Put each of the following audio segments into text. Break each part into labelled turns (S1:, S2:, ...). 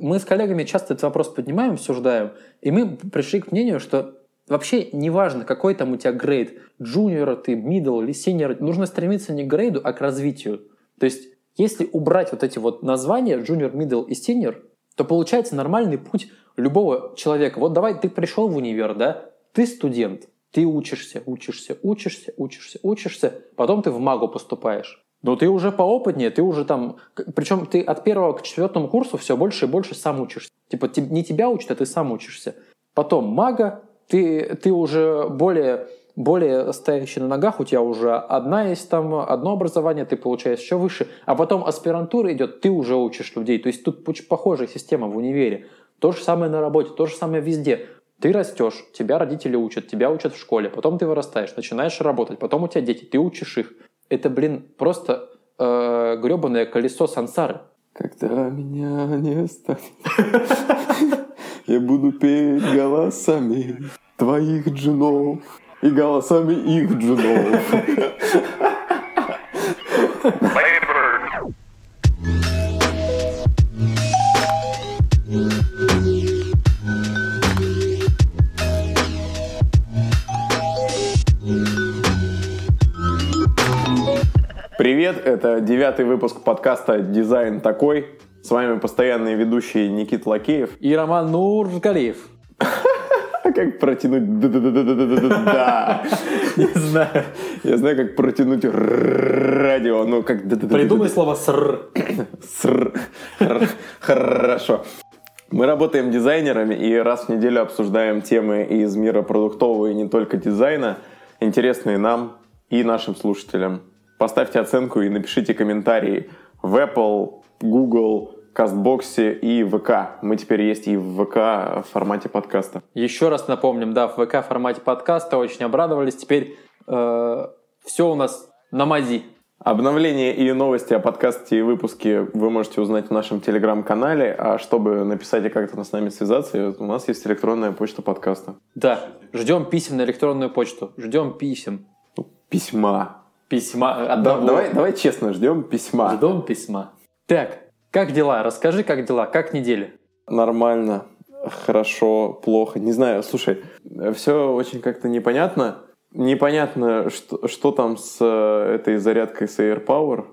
S1: мы с коллегами часто этот вопрос поднимаем, обсуждаем, и мы пришли к мнению, что вообще неважно, какой там у тебя грейд, джуниор ты, middle или senior, нужно стремиться не к грейду, а к развитию. То есть, если убрать вот эти вот названия junior, middle и senior, то получается нормальный путь любого человека. Вот давай, ты пришел в универ, да, ты студент, ты учишься, учишься, учишься, учишься, учишься, потом ты в магу поступаешь. Но ты уже поопытнее, ты уже там... Причем ты от первого к четвертому курсу все больше и больше сам учишься. Типа не тебя учат, а ты сам учишься. Потом мага, ты, ты уже более, более стоящий на ногах, у тебя уже одна есть там, одно образование, ты получаешь еще выше. А потом аспирантура идет, ты уже учишь людей. То есть тут похожая система в универе. То же самое на работе, то же самое везде. Ты растешь, тебя родители учат, тебя учат в школе, потом ты вырастаешь, начинаешь работать, потом у тебя дети, ты учишь их это, блин, просто э, гребаное колесо сансары.
S2: Когда меня не станет, я буду петь голосами твоих джунов и голосами их джунов. Привет, это девятый выпуск подкаста «Дизайн такой». С вами постоянные ведущие Никита Лакеев
S1: и Роман Нургалиев.
S2: Как протянуть да?
S1: Не знаю.
S2: Я знаю, как протянуть радио. Ну, как
S1: Придумай слово ср.
S2: Ср. Хорошо. Мы работаем дизайнерами и раз в неделю обсуждаем темы из мира продуктового и не только дизайна, интересные нам и нашим слушателям. Поставьте оценку и напишите комментарии в Apple, Google, Кастбоксе и ВК. Мы теперь есть и в ВК в формате подкаста.
S1: Еще раз напомним, да, в ВК в формате подкаста очень обрадовались. Теперь э, все у нас на мази.
S2: Обновления и новости о подкасте и выпуске вы можете узнать в нашем телеграм-канале. А чтобы написать и как-то с нами связаться, у нас есть электронная почта подкаста.
S1: Да, ждем писем на электронную почту. Ждем писем.
S2: Письма.
S1: Письма
S2: одного. давай, давай честно, ждем письма.
S1: Ждем письма. Так, как дела? Расскажи, как дела? Как неделя?
S2: Нормально, хорошо, плохо. Не знаю, слушай, все очень как-то непонятно. Непонятно, что, что там с э, этой зарядкой с AirPower.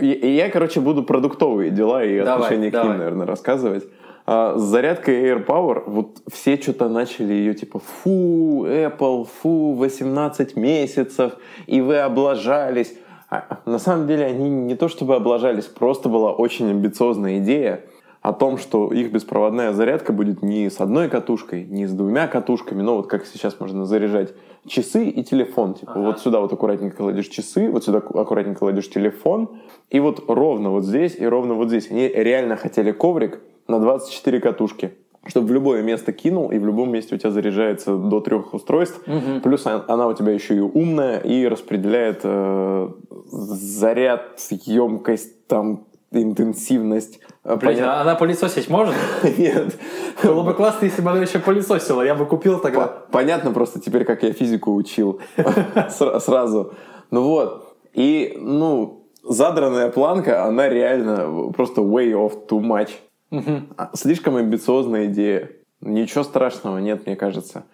S2: И я, короче, буду продуктовые дела и давай, отношения давай. к ним, наверное, рассказывать. А с зарядкой AirPower, вот все что-то начали ее типа фу, Apple, фу, 18 месяцев, и вы облажались. А, на самом деле они не то чтобы облажались, просто была очень амбициозная идея о том, что их беспроводная зарядка будет не с одной катушкой, не с двумя катушками, но вот как сейчас можно заряжать часы и телефон. Типа, ага. вот сюда вот аккуратненько кладешь часы, вот сюда аккуратненько кладешь телефон, и вот ровно вот здесь и ровно вот здесь. Они реально хотели коврик, на 24 катушки чтобы в любое место кинул, и в любом месте у тебя заряжается до трех устройств. Угу. Плюс она у тебя еще и умная и распределяет э, заряд, емкость, там, интенсивность.
S1: Блин, Понят... А она пылесосить может?
S2: Нет.
S1: Было бы классно, если бы она еще пылесосила. Я бы купил тогда.
S2: Понятно просто теперь, как я физику учил. Сразу. Ну вот. И, ну, задранная планка, она реально просто way off too much. Угу. Слишком амбициозная идея. Ничего страшного нет, мне кажется.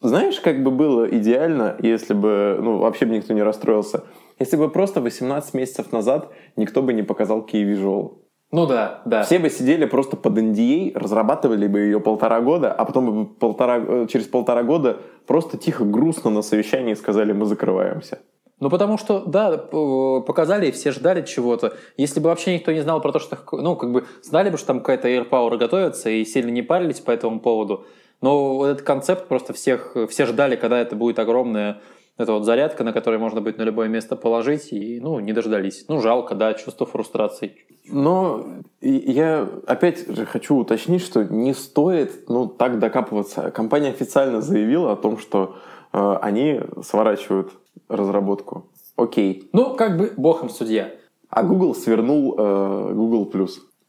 S2: Знаешь, как бы было идеально, если бы, ну, вообще бы никто не расстроился, если бы просто 18 месяцев назад никто бы не показал Key Visual.
S1: Ну да, да.
S2: Все бы сидели просто под NDA, разрабатывали бы ее полтора года, а потом бы полтора, э, через полтора года просто тихо, грустно на совещании сказали, мы закрываемся.
S1: Ну, потому что, да, показали, и все ждали чего-то. Если бы вообще никто не знал про то, что, ну, как бы, знали бы, что там какая-то AirPower готовится, и сильно не парились по этому поводу. Но вот этот концепт просто всех, все ждали, когда это будет огромная эта вот зарядка, на которой можно будет на любое место положить, и, ну, не дождались. Ну, жалко, да, чувство фрустрации.
S2: Но я опять же хочу уточнить, что не стоит, ну, так докапываться. Компания официально заявила о том, что э, они сворачивают разработку. Окей.
S1: Ну, как бы бог им судья.
S2: А Google свернул э, Google+.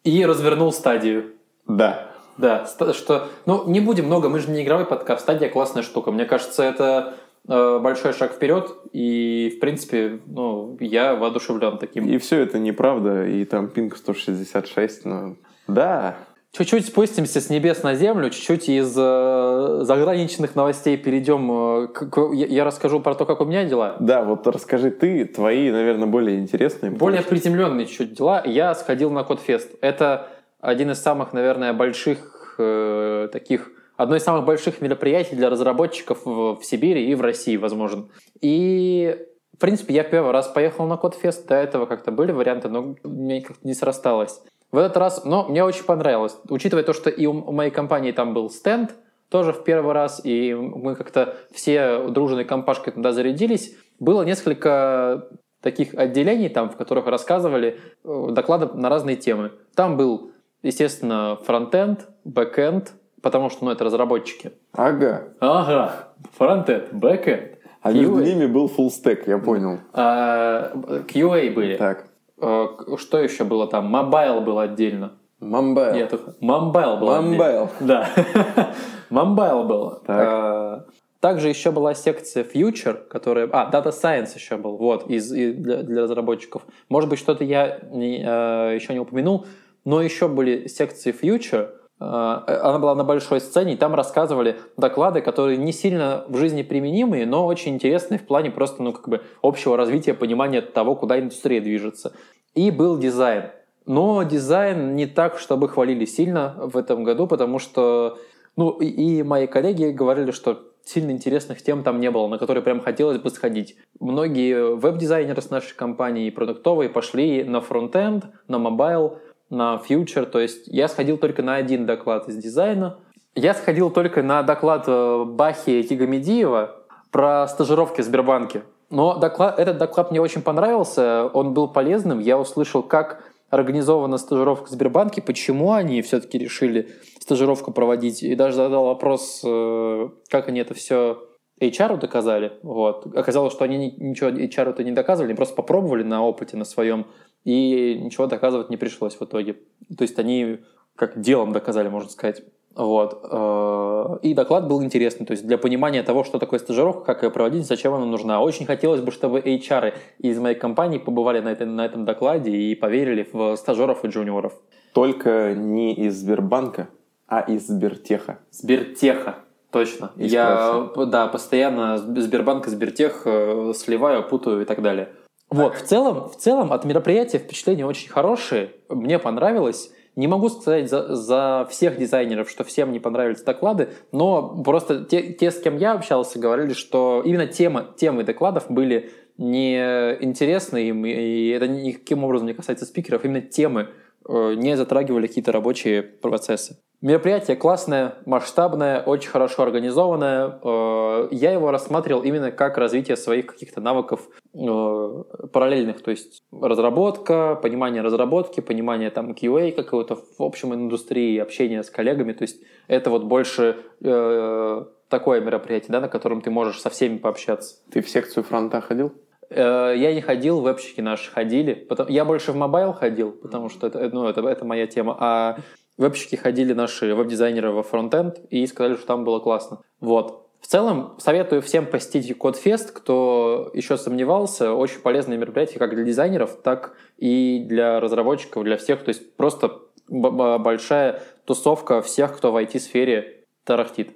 S1: И развернул стадию.
S2: Да.
S1: Да, что... Ну, не будем много, мы же не игровой подкаст. Стадия классная штука. Мне кажется, это э, большой шаг вперед, и, в принципе, ну, я воодушевлен таким.
S2: И все это неправда, и там пинг 166, но... Да,
S1: Чуть-чуть спустимся с небес на землю, чуть-чуть из э, заграничных новостей перейдем. Э, к, я, я расскажу про то, как у меня дела.
S2: Да, вот расскажи ты, твои, наверное, более интересные.
S1: Более
S2: потому
S1: приземленные чуть-чуть дела. Я сходил на Кодфест. Это один из самых, наверное, больших э, таких, одно из самых больших мероприятий для разработчиков в, в Сибири и в России, возможно. И, в принципе, я первый раз поехал на Кодфест. До этого как-то были варианты, но мне как-то не срасталось. В этот раз, но мне очень понравилось. Учитывая то, что и у, моей компании там был стенд, тоже в первый раз, и мы как-то все дружной компашкой туда зарядились. Было несколько таких отделений, там, в которых рассказывали э, доклады на разные темы. Там был, естественно, фронтенд, бэкенд, потому что, ну, это разработчики.
S2: Ага.
S1: Ага, фронтенд, бэкенд.
S2: А между ними был full stack, я понял.
S1: А, QA были.
S2: Так.
S1: Э, Что еще было там? Mobile был отдельно.
S2: Мамбайл.
S1: Я только... Мамбайл был.
S2: Мамбайл.
S1: Да. Мамбайл был.
S2: Так.
S1: А, Также еще была секция Future, которая... А, Data Science еще был, вот, из, и для, для разработчиков. Может быть, что-то я не, э, еще не упомянул, но еще были секции Future. Э, Она была на большой сцене, и там рассказывали доклады, которые не сильно в жизни применимые, но очень интересные в плане просто, ну, как бы общего развития, понимания того, куда индустрия движется. И был дизайн. Но дизайн не так, чтобы хвалили сильно в этом году, потому что ну, и, мои коллеги говорили, что сильно интересных тем там не было, на которые прям хотелось бы сходить. Многие веб-дизайнеры с нашей компании и продуктовые пошли на фронтенд, на mobile, на future. То есть я сходил только на один доклад из дизайна. Я сходил только на доклад э, Бахи Кигамедиева про стажировки в Сбербанке. Но доклад, этот доклад мне очень понравился, он был полезным. Я услышал, как организована стажировка в Сбербанке, почему они все-таки решили стажировку проводить, и даже задал вопрос, э, как они это все HR доказали. Вот. Оказалось, что они ни- ничего HR это не доказывали, они просто попробовали на опыте на своем, и ничего доказывать не пришлось в итоге. То есть они как делом доказали, можно сказать. Вот. Э, И доклад был интересный, то есть для понимания того, что такое стажировка, как ее проводить, зачем она нужна. Очень хотелось бы, чтобы HR из моей компании побывали на, этой, на этом докладе и поверили в стажеров и джуниоров.
S2: Только не из Сбербанка, а из Сбертеха.
S1: Сбертеха, точно.
S2: Из
S1: Я, да, постоянно Сбербанк и Сбертех э, сливаю, путаю и так далее. Вот, в целом, в целом от мероприятия впечатления очень хорошие. Мне понравилось. Не могу сказать за, за всех дизайнеров, что всем не понравились доклады, но просто те, те, с кем я общался, говорили, что именно тема, темы докладов были не интересны им, и это никаким образом не касается спикеров, именно темы э, не затрагивали какие-то рабочие процессы. Мероприятие классное, масштабное, очень хорошо организованное. Э, Я его рассматривал именно как развитие своих каких-то навыков э, параллельных, то есть разработка, понимание разработки, понимание там QA какого-то в общем индустрии, общение с коллегами. То есть это вот больше э, такое мероприятие, да, на котором ты можешь со всеми пообщаться.
S2: Ты в секцию фронта ходил?
S1: Я не ходил, вебщики наши ходили. Я больше в mobile ходил, потому что это, ну, это, это моя тема. А вебщики ходили наши веб-дизайнеры во фронтенд и сказали, что там было классно. Вот. В целом, советую всем посетить CodeFest, кто еще сомневался. Очень полезное мероприятие как для дизайнеров, так и для разработчиков, для всех. То есть просто большая тусовка всех, кто в IT-сфере тарахтит.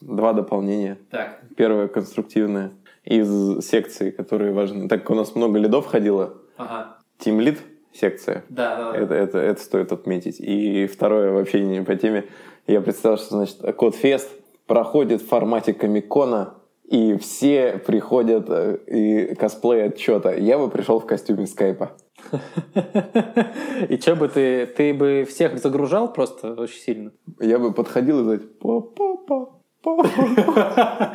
S2: Два дополнения.
S1: Так.
S2: Первое конструктивное из секций, которые важны. Так как у нас много лидов ходило,
S1: Ага.
S2: Team Lead секция.
S1: Да, да, да.
S2: Это, это, это стоит отметить. И второе, вообще не по теме. Я представил, что значит Кодфест проходит в формате комикона, и все приходят э, и косплеят что-то. Я бы пришел в костюме скайпа.
S1: И что бы ты, ты бы всех загружал просто очень сильно?
S2: Я бы подходил и говорил, па-па-па, па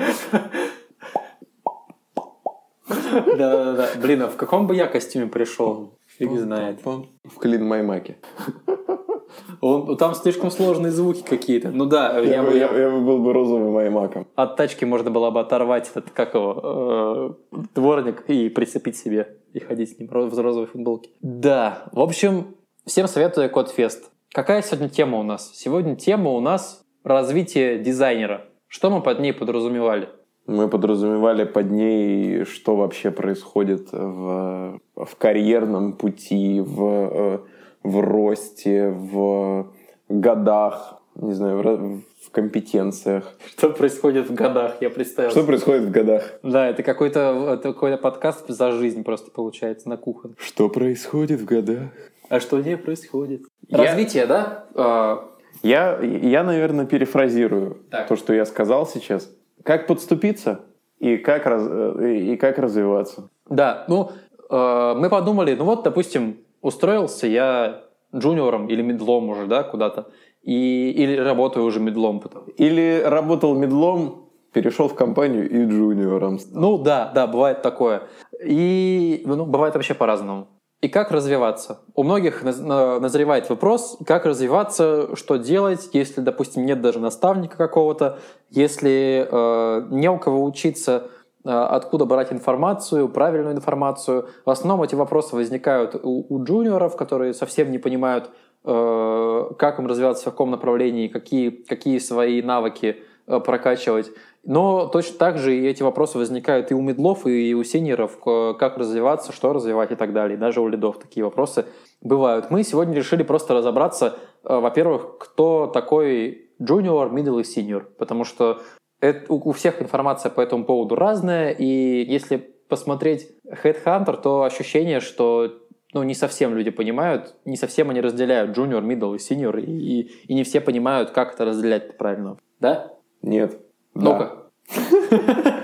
S1: Да-да-да. Блин, а в каком бы я костюме пришел? Фиг знает.
S2: В Клин Маймаке.
S1: Он, там слишком сложные звуки какие-то. Ну да, я,
S2: Я,
S1: бы,
S2: я, я бы был бы розовым Маймаком.
S1: от тачки можно было бы оторвать этот, как его, э, дворник и прицепить себе и ходить с ним в розовой футболке. Да, в общем, всем советую Кодфест. Какая сегодня тема у нас? Сегодня тема у нас развитие дизайнера. Что мы под ней подразумевали?
S2: Мы подразумевали под ней, что вообще происходит в, в карьерном пути, в, э, в росте, в годах, не знаю, в, в компетенциях.
S1: Что происходит в годах, я представил.
S2: Что происходит в годах?
S1: Да, это какой-то это какой-то подкаст за жизнь просто получается на кухне.
S2: Что происходит в годах?
S1: А что не происходит?
S2: Я-
S1: Развитие, да? А,
S2: Я, я, наверное, перефразирую
S1: Так.
S2: то, что я сказал сейчас. Как подступиться и как, раз, э, и как развиваться.
S1: Да, ну, э, мы подумали, ну вот, допустим, устроился я джуниором или медлом уже, да, куда-то, и, или работаю уже медлом. потом.
S2: Или работал медлом, перешел в компанию и джуниором.
S1: Ну, да, да, бывает такое. И, ну, бывает вообще по-разному. И как развиваться? У многих наз- на- назревает вопрос, как развиваться, что делать, если, допустим, нет даже наставника какого-то, если э, не у кого учиться, э, откуда брать информацию, правильную информацию. В основном эти вопросы возникают у, у джуниоров, которые совсем не понимают, э, как им развиваться, в каком направлении, какие, какие свои навыки э, прокачивать. Но точно так же и эти вопросы возникают и у медлов, и у синеров, к- как развиваться, что развивать и так далее. Даже у лидов такие вопросы бывают. Мы сегодня решили просто разобраться, э, во-первых, кто такой junior, middle и senior, потому что это- у всех информация по этому поводу разная, и если посмотреть Headhunter, то ощущение, что ну, не совсем люди понимают, не совсем они разделяют junior, middle и senior, и, и- и не все понимают, как это разделять правильно. Да?
S2: Нет.
S1: Ну-ка.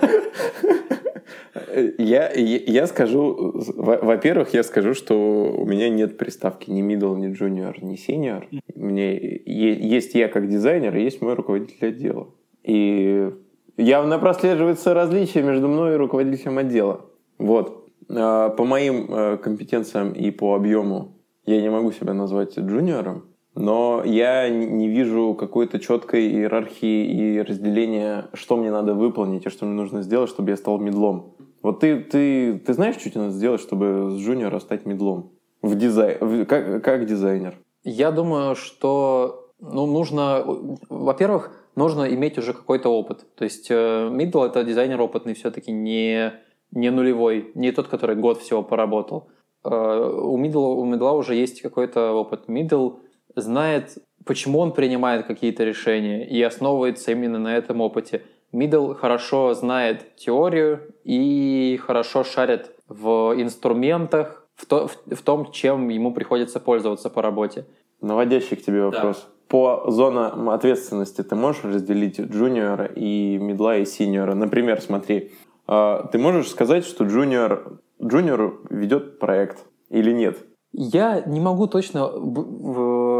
S2: Я, я, я скажу, во- во-первых, я скажу, что у меня нет приставки ни middle, ни junior, ни senior. Мне есть я как дизайнер, и есть мой руководитель отдела. И явно прослеживается различие между мной и руководителем отдела. Вот. А, По моим э, компетенциям и по объему я не могу себя назвать джуниором, но я не вижу какой-то четкой иерархии и разделения, что мне надо выполнить и что мне нужно сделать, чтобы я стал медлом. Вот ты, ты, ты знаешь, что тебе надо сделать, чтобы с джуниора стать медлом? В дизайн, в- как, как дизайнер.
S1: Я думаю, что ну, нужно, во-первых, нужно иметь уже какой-то опыт. То есть э, middle это дизайнер опытный все-таки, не, не нулевой, не тот, который год всего поработал. Э, У middle, у middle уже есть какой-то опыт. Middle знает, почему он принимает какие-то решения и основывается именно на этом опыте. Middle хорошо знает теорию и хорошо шарит в инструментах, в, то- в- в том, чем ему приходится пользоваться по работе.
S2: Наводящий к тебе вопрос. По зонам ответственности ты можешь разделить джуниора и медла и синьора? Например, смотри, а, ты можешь сказать, что джуниор, джуниор ведет проект или нет?
S1: Я не могу точно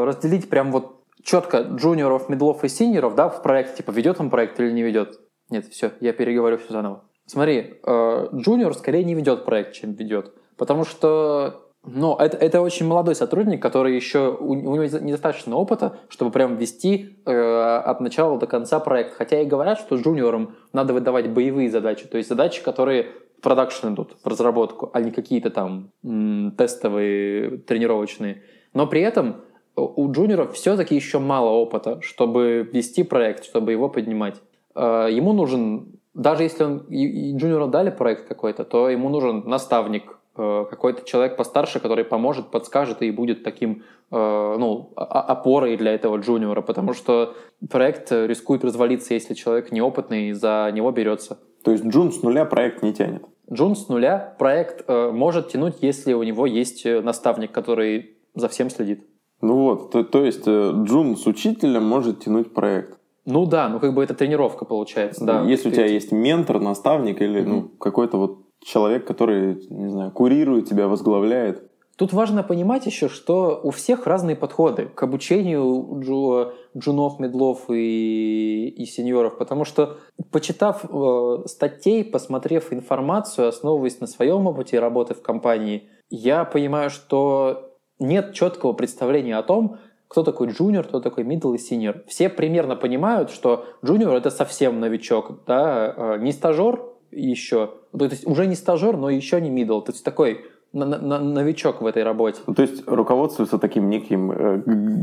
S1: разделить прям вот четко джуниоров, медлов и синьоров, да, в проекте, типа, ведет он проект или не ведет. Нет, все, я переговорю все заново. Смотри, э, джуниор скорее не ведет проект, чем ведет. Потому что, ну, это, это очень молодой сотрудник, который еще, у, у него недостаточно опыта, чтобы прям вести э, от начала до конца проект. Хотя и говорят, что джуниорам надо выдавать боевые задачи, то есть задачи, которые в продакшн идут, в разработку, а не какие-то там м, тестовые, тренировочные. Но при этом у джуниоров все-таки еще мало опыта, чтобы вести проект, чтобы его поднимать. Э, Ему нужен, даже если он, и, и джуниору дали проект какой-то, то ему нужен наставник, э, какой-то человек постарше, который поможет, подскажет и будет таким э, ну, опорой для этого джуниора, потому что проект рискует развалиться, если человек неопытный за него берется.
S2: То есть джун с нуля проект не тянет.
S1: Джун с нуля проект может тянуть, если у него есть наставник, который за всем следит.
S2: Ну вот, то, то есть э, джун с учителем может тянуть проект.
S1: Ну да, ну как бы это тренировка получается, да.
S2: Если у тебя есть ментор, наставник или ну,
S1: Мгм.
S2: какой-то вот человек, который, не знаю, курирует тебя, возглавляет.
S1: Тут важно понимать еще, что у всех разные подходы к обучению джу- джунов, мидлов и, и сеньоров, потому что, почитав э, статей, посмотрев информацию, основываясь на своем опыте работы в компании, я понимаю, что нет четкого представления о том, кто такой джуниор, кто такой мидл и сеньор. Все примерно понимают, что джуниор это совсем новичок, да, э, не стажер еще, то есть уже не стажер, но еще не мидл, то есть такой на- на- на- новичок в этой работе.
S2: Ну, то есть руководствуется таким неким э,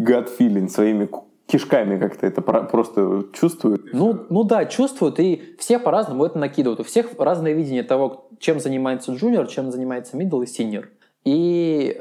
S2: gut feeling, своими кишками как-то это про- просто чувствует.
S1: Ну, ну да, чувствуют, и все по-разному это накидывают. У всех разное видение того, чем занимается джуниор, чем занимается мидл и сеньор. И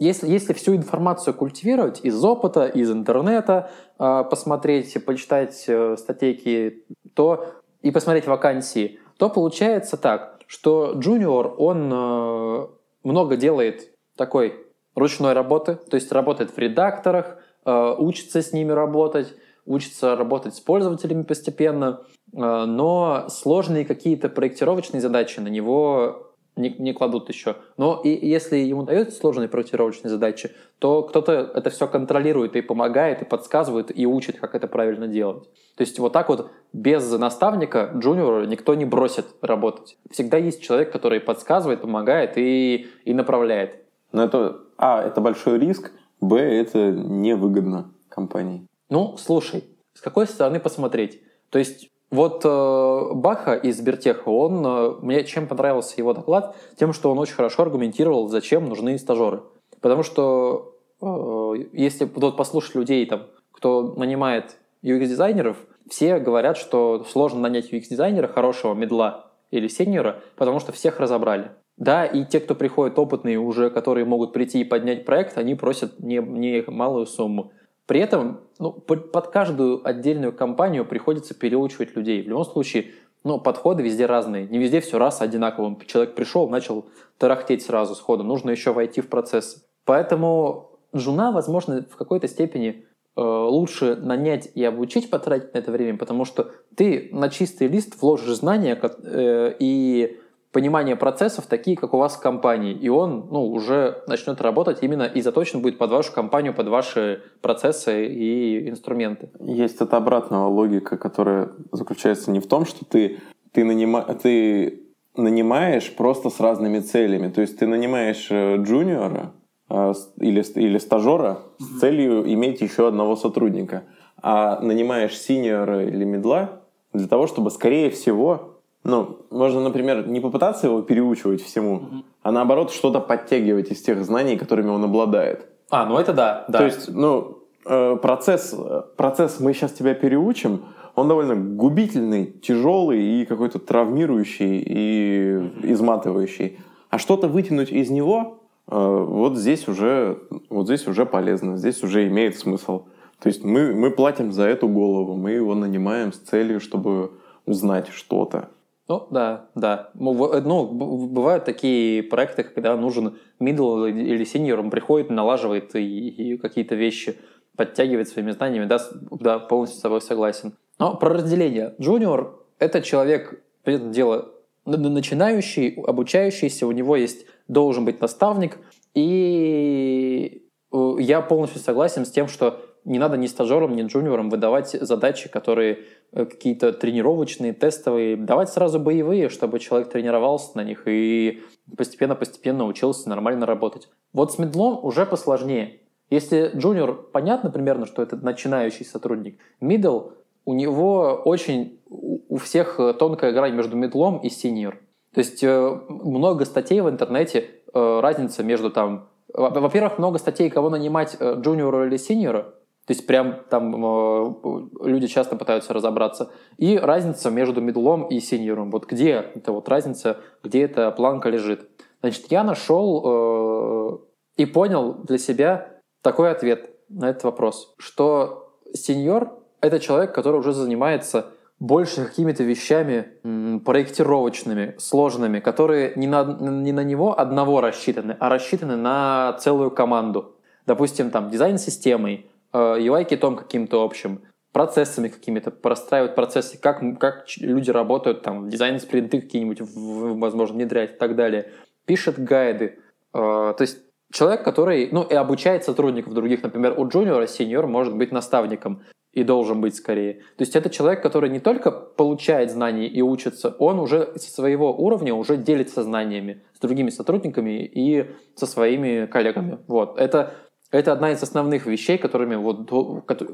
S1: если, если всю информацию культивировать из опыта, из интернета, э, посмотреть, почитать э, статейки, то и посмотреть вакансии, то получается так, что джуниор, он э, много делает такой ручной работы, то есть работает в редакторах, э, учится с ними работать, учится работать с пользователями постепенно, э, но сложные какие-то проектировочные задачи на него не, не кладут еще. Но и если ему дают сложные проектировочные задачи, то кто-то это все контролирует и помогает, и подсказывает, и учит, как это правильно делать. То есть вот так вот без наставника джуниора никто не бросит работать. Всегда есть человек, который подсказывает, помогает и, и направляет.
S2: Но это, а, это большой риск, б, это невыгодно компании.
S1: Ну, слушай, с какой стороны посмотреть? То есть вот э, Баха из Сбертеха, он, э, мне чем понравился его доклад? Тем, что он очень хорошо аргументировал, зачем нужны стажеры. Потому что э, если вот послушать людей, там, кто нанимает UX-дизайнеров, все говорят, что сложно нанять UX-дизайнера, хорошего медла или сеньора, потому что всех разобрали. Да, и те, кто приходят опытные уже, которые могут прийти и поднять проект, они просят не, не малую сумму. При этом ну, под каждую отдельную компанию приходится переучивать людей. В любом случае, ну, подходы везде разные. Не везде все раз одинаковым. Человек пришел, начал тарахтеть сразу сходу. Нужно еще войти в процесс. Поэтому жуна, возможно, в какой-то степени э, лучше нанять и обучить, потратить на это время, потому что ты на чистый лист вложишь знания э, и понимание процессов такие, как у вас в компании, и он ну, уже начнет работать именно и заточен будет под вашу компанию, под ваши процессы и инструменты.
S2: Есть эта обратная логика, которая заключается не в том, что ты, ты, нанима, ты нанимаешь просто с разными целями. То есть ты нанимаешь э, джуниора э, или, или стажера с целью иметь еще одного сотрудника, а нанимаешь синьора или медла для того, чтобы, скорее всего, ну, можно, например, не попытаться его переучивать всему, угу. а наоборот что-то подтягивать из тех знаний, которыми он обладает.
S1: А, ну это да, да.
S2: То есть, ну, э, процесс, процесс «мы сейчас тебя переучим», он довольно губительный, тяжелый и какой-то травмирующий и изматывающий. А что-то вытянуть из него, э, вот здесь уже, вот здесь уже полезно, здесь уже имеет смысл. То есть мы, мы платим за эту голову, мы его нанимаем с целью, чтобы узнать что-то.
S1: Ну, да, да. Ну, бывают такие проекты, когда нужен middle или senior, он приходит, налаживает и, и какие-то вещи, подтягивает своими знаниями, да, да, полностью с тобой согласен. Но про разделение. Junior – это человек, это дело, начинающий, обучающийся, у него есть, должен быть наставник, и э, я полностью согласен с тем, что не надо ни стажерам, ни джуниорам выдавать задачи, которые какие-то тренировочные, тестовые. Давать сразу боевые, чтобы человек тренировался на них и постепенно-постепенно учился нормально работать. Вот с мидлом уже посложнее. Если джуниор понятно примерно, что это начинающий сотрудник, мидл у него очень у всех тонкая грань между мидлом и сеньор. То есть э, много статей в интернете, э, разница между там... Во-первых, много статей, кого нанимать, джуниора или сеньора, то есть прям там э, люди часто пытаются разобраться. И разница между медлом и сеньором. Вот где эта вот разница, где эта планка лежит. Значит, я нашел э, и понял для себя такой ответ на этот вопрос, что сеньор — это человек, который уже занимается больше какими-то вещами проектировочными, сложными, которые не на, не на него одного рассчитаны, а рассчитаны на целую команду. Допустим, там дизайн системой, UI-китом э, каким-то общим, процессами какими-то, простраивать процессы, как, как люди работают, там, дизайн-спринты какие-нибудь, возможно, внедрять и так далее. Пишет гайды. Э, то есть человек, который, ну, и обучает сотрудников других. Например, у джуниора сеньор может быть наставником и должен быть скорее. То есть это человек, который не только получает знания и учится, он уже со своего уровня уже делится знаниями с другими сотрудниками и со своими коллегами. Вот. Это это одна из основных вещей, которыми вот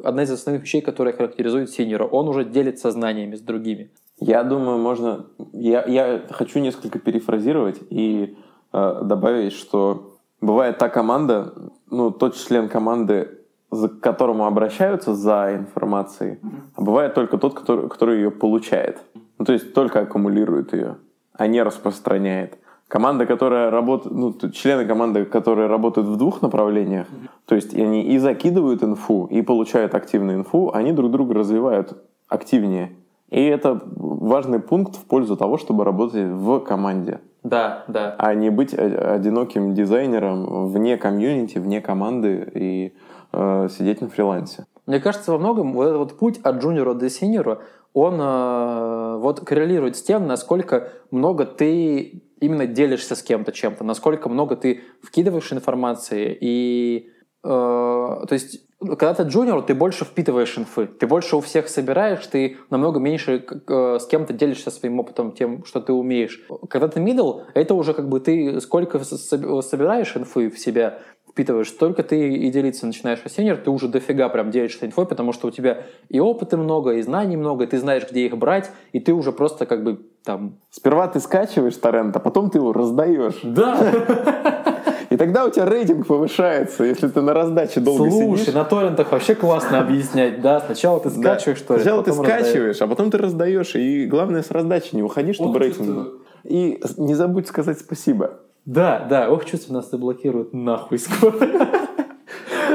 S1: одна из основных вещей, которая характеризует синьора. Он уже делится знаниями с другими.
S2: Я думаю, можно. Я, я хочу несколько перефразировать и э, добавить, что бывает та команда, ну, тот член команды, к которому обращаются за информацией, а бывает только тот, который, который ее получает. Ну, то есть только аккумулирует ее, а не распространяет. Команда, которая работает, ну, члены команды, которые работают в двух направлениях, то есть они и закидывают инфу, и получают активную инфу, они друг друга развивают активнее. И это важный пункт в пользу того, чтобы работать в команде.
S1: Да, да.
S2: А не быть одиноким дизайнером вне комьюнити, вне команды и э, сидеть на фрилансе.
S1: Мне кажется, во многом вот этот вот путь от джуниора до синьора, он э, вот коррелирует с тем, насколько много ты именно делишься с кем-то чем-то, насколько много ты вкидываешь информации и э, то есть когда ты джуниор, ты больше впитываешь инфы, ты больше у всех собираешь, ты намного меньше э, с кем-то делишься своим опытом, тем, что ты умеешь. Когда ты middle, это уже как бы ты сколько собираешь инфы в себя, впитываешь, только ты и делиться начинаешь. А сеньор, ты уже дофига прям делишься инфой, потому что у тебя и опыта много, и знаний много, и ты знаешь, где их брать, и ты уже просто как бы там...
S2: Сперва ты скачиваешь торрент, а потом ты его раздаешь.
S1: Да!
S2: И тогда у тебя рейтинг повышается, если ты на раздаче долго
S1: Слушай,
S2: сидишь.
S1: на торрентах вообще классно объяснять, да? Сначала ты скачиваешь
S2: торрент, Сначала ты скачиваешь, а потом ты раздаешь. И главное с раздачи не уходи, чтобы рейтинг... И не забудь сказать спасибо.
S1: Да, да, ох, чувствую, нас заблокируют нахуй скоро.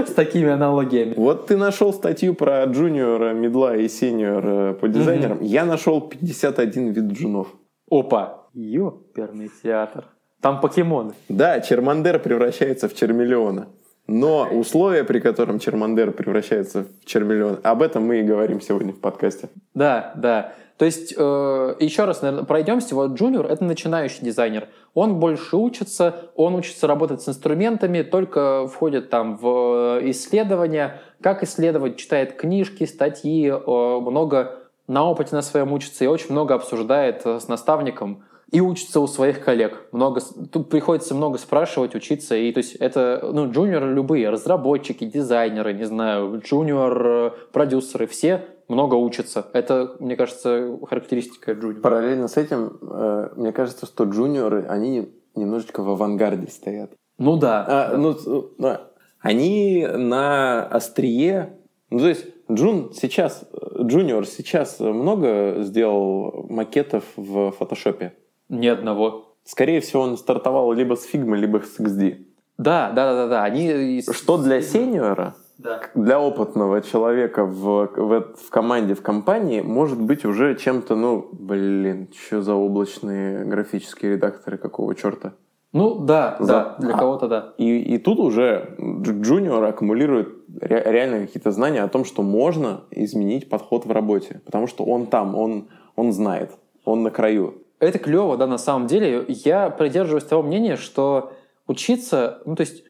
S1: С такими аналогиями.
S2: Вот ты нашел статью про джуниора, медла и сеньор по дизайнерам. Я нашел 51 вид джунов.
S1: Опа! Ёперный театр. Там покемоны.
S2: Да, Чермандер превращается в Чермиллиона. Но условия, при котором Чермандер превращается в Чермиллион, об этом мы и говорим сегодня в подкасте.
S1: Да, да. То есть, э, еще раз, наверное, пройдемся. Вот джуниор — это начинающий дизайнер. Он больше учится, он учится работать с инструментами, только входит там в исследования, как исследовать, читает книжки, статьи, э, много на опыте на своем учится и очень много обсуждает с наставником и учится у своих коллег. Много, тут приходится много спрашивать, учиться. И то есть это, ну, джуниоры любые, разработчики, дизайнеры, не знаю, джуниор-продюсеры, все много учатся. Это, мне кажется, характеристика джуниора.
S2: Параллельно с этим, э, мне кажется, что джуниоры, они немножечко в авангарде стоят.
S1: Ну да.
S2: А, ну, ну, они на острие. Ну, то есть Джун сейчас, джуниор сейчас много сделал макетов в фотошопе?
S1: Ни одного.
S2: Скорее всего, он стартовал либо с Figma, либо с XD.
S1: Да, да, да, да. Они...
S2: Что для сеньора
S1: да.
S2: для опытного человека в, в, в команде, в компании может быть уже чем-то, ну, блин, что за облачные графические редакторы, какого черта?
S1: Ну, да, за... да, для а, кого-то да.
S2: И, и тут уже джуниор аккумулирует ре, реально какие-то знания о том, что можно изменить подход в работе, потому что он там, он, он знает, он на краю.
S1: Это клево, да, на самом деле. Я придерживаюсь того мнения, что учиться, ну, то есть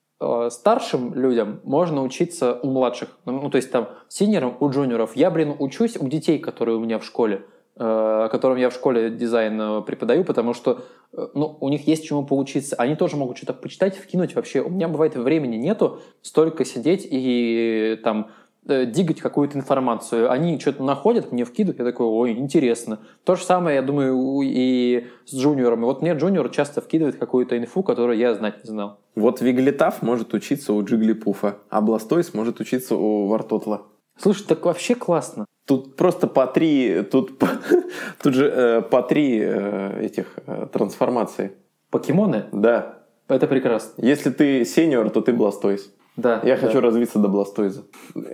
S1: старшим людям можно учиться у младших. Ну, то есть там синерам у джуниоров. Я, блин, учусь у детей, которые у меня в школе, э, которым я в школе дизайн э, преподаю, потому что ну, у них есть чему поучиться. Они тоже могут что-то почитать, вкинуть. Вообще, у меня бывает времени нету столько сидеть и там Э, дигать какую-то информацию. Они что-то находят, мне вкидывают, я такой, ой, интересно. То же самое, я думаю, и с джуниорами. Вот мне джуниор часто вкидывает какую-то инфу, которую я знать не знал.
S2: Вот Виглитав может учиться у Джиглипуфа, а Бластой может учиться у Вартотла.
S1: Слушай, так вообще классно.
S2: Тут просто по три, тут, по, тут же э, по три э, этих э, трансформации.
S1: Покемоны?
S2: Да.
S1: Это прекрасно.
S2: Если ты сеньор, то ты Бластойс.
S1: Да.
S2: Я
S1: да.
S2: хочу развиться до Бластойза.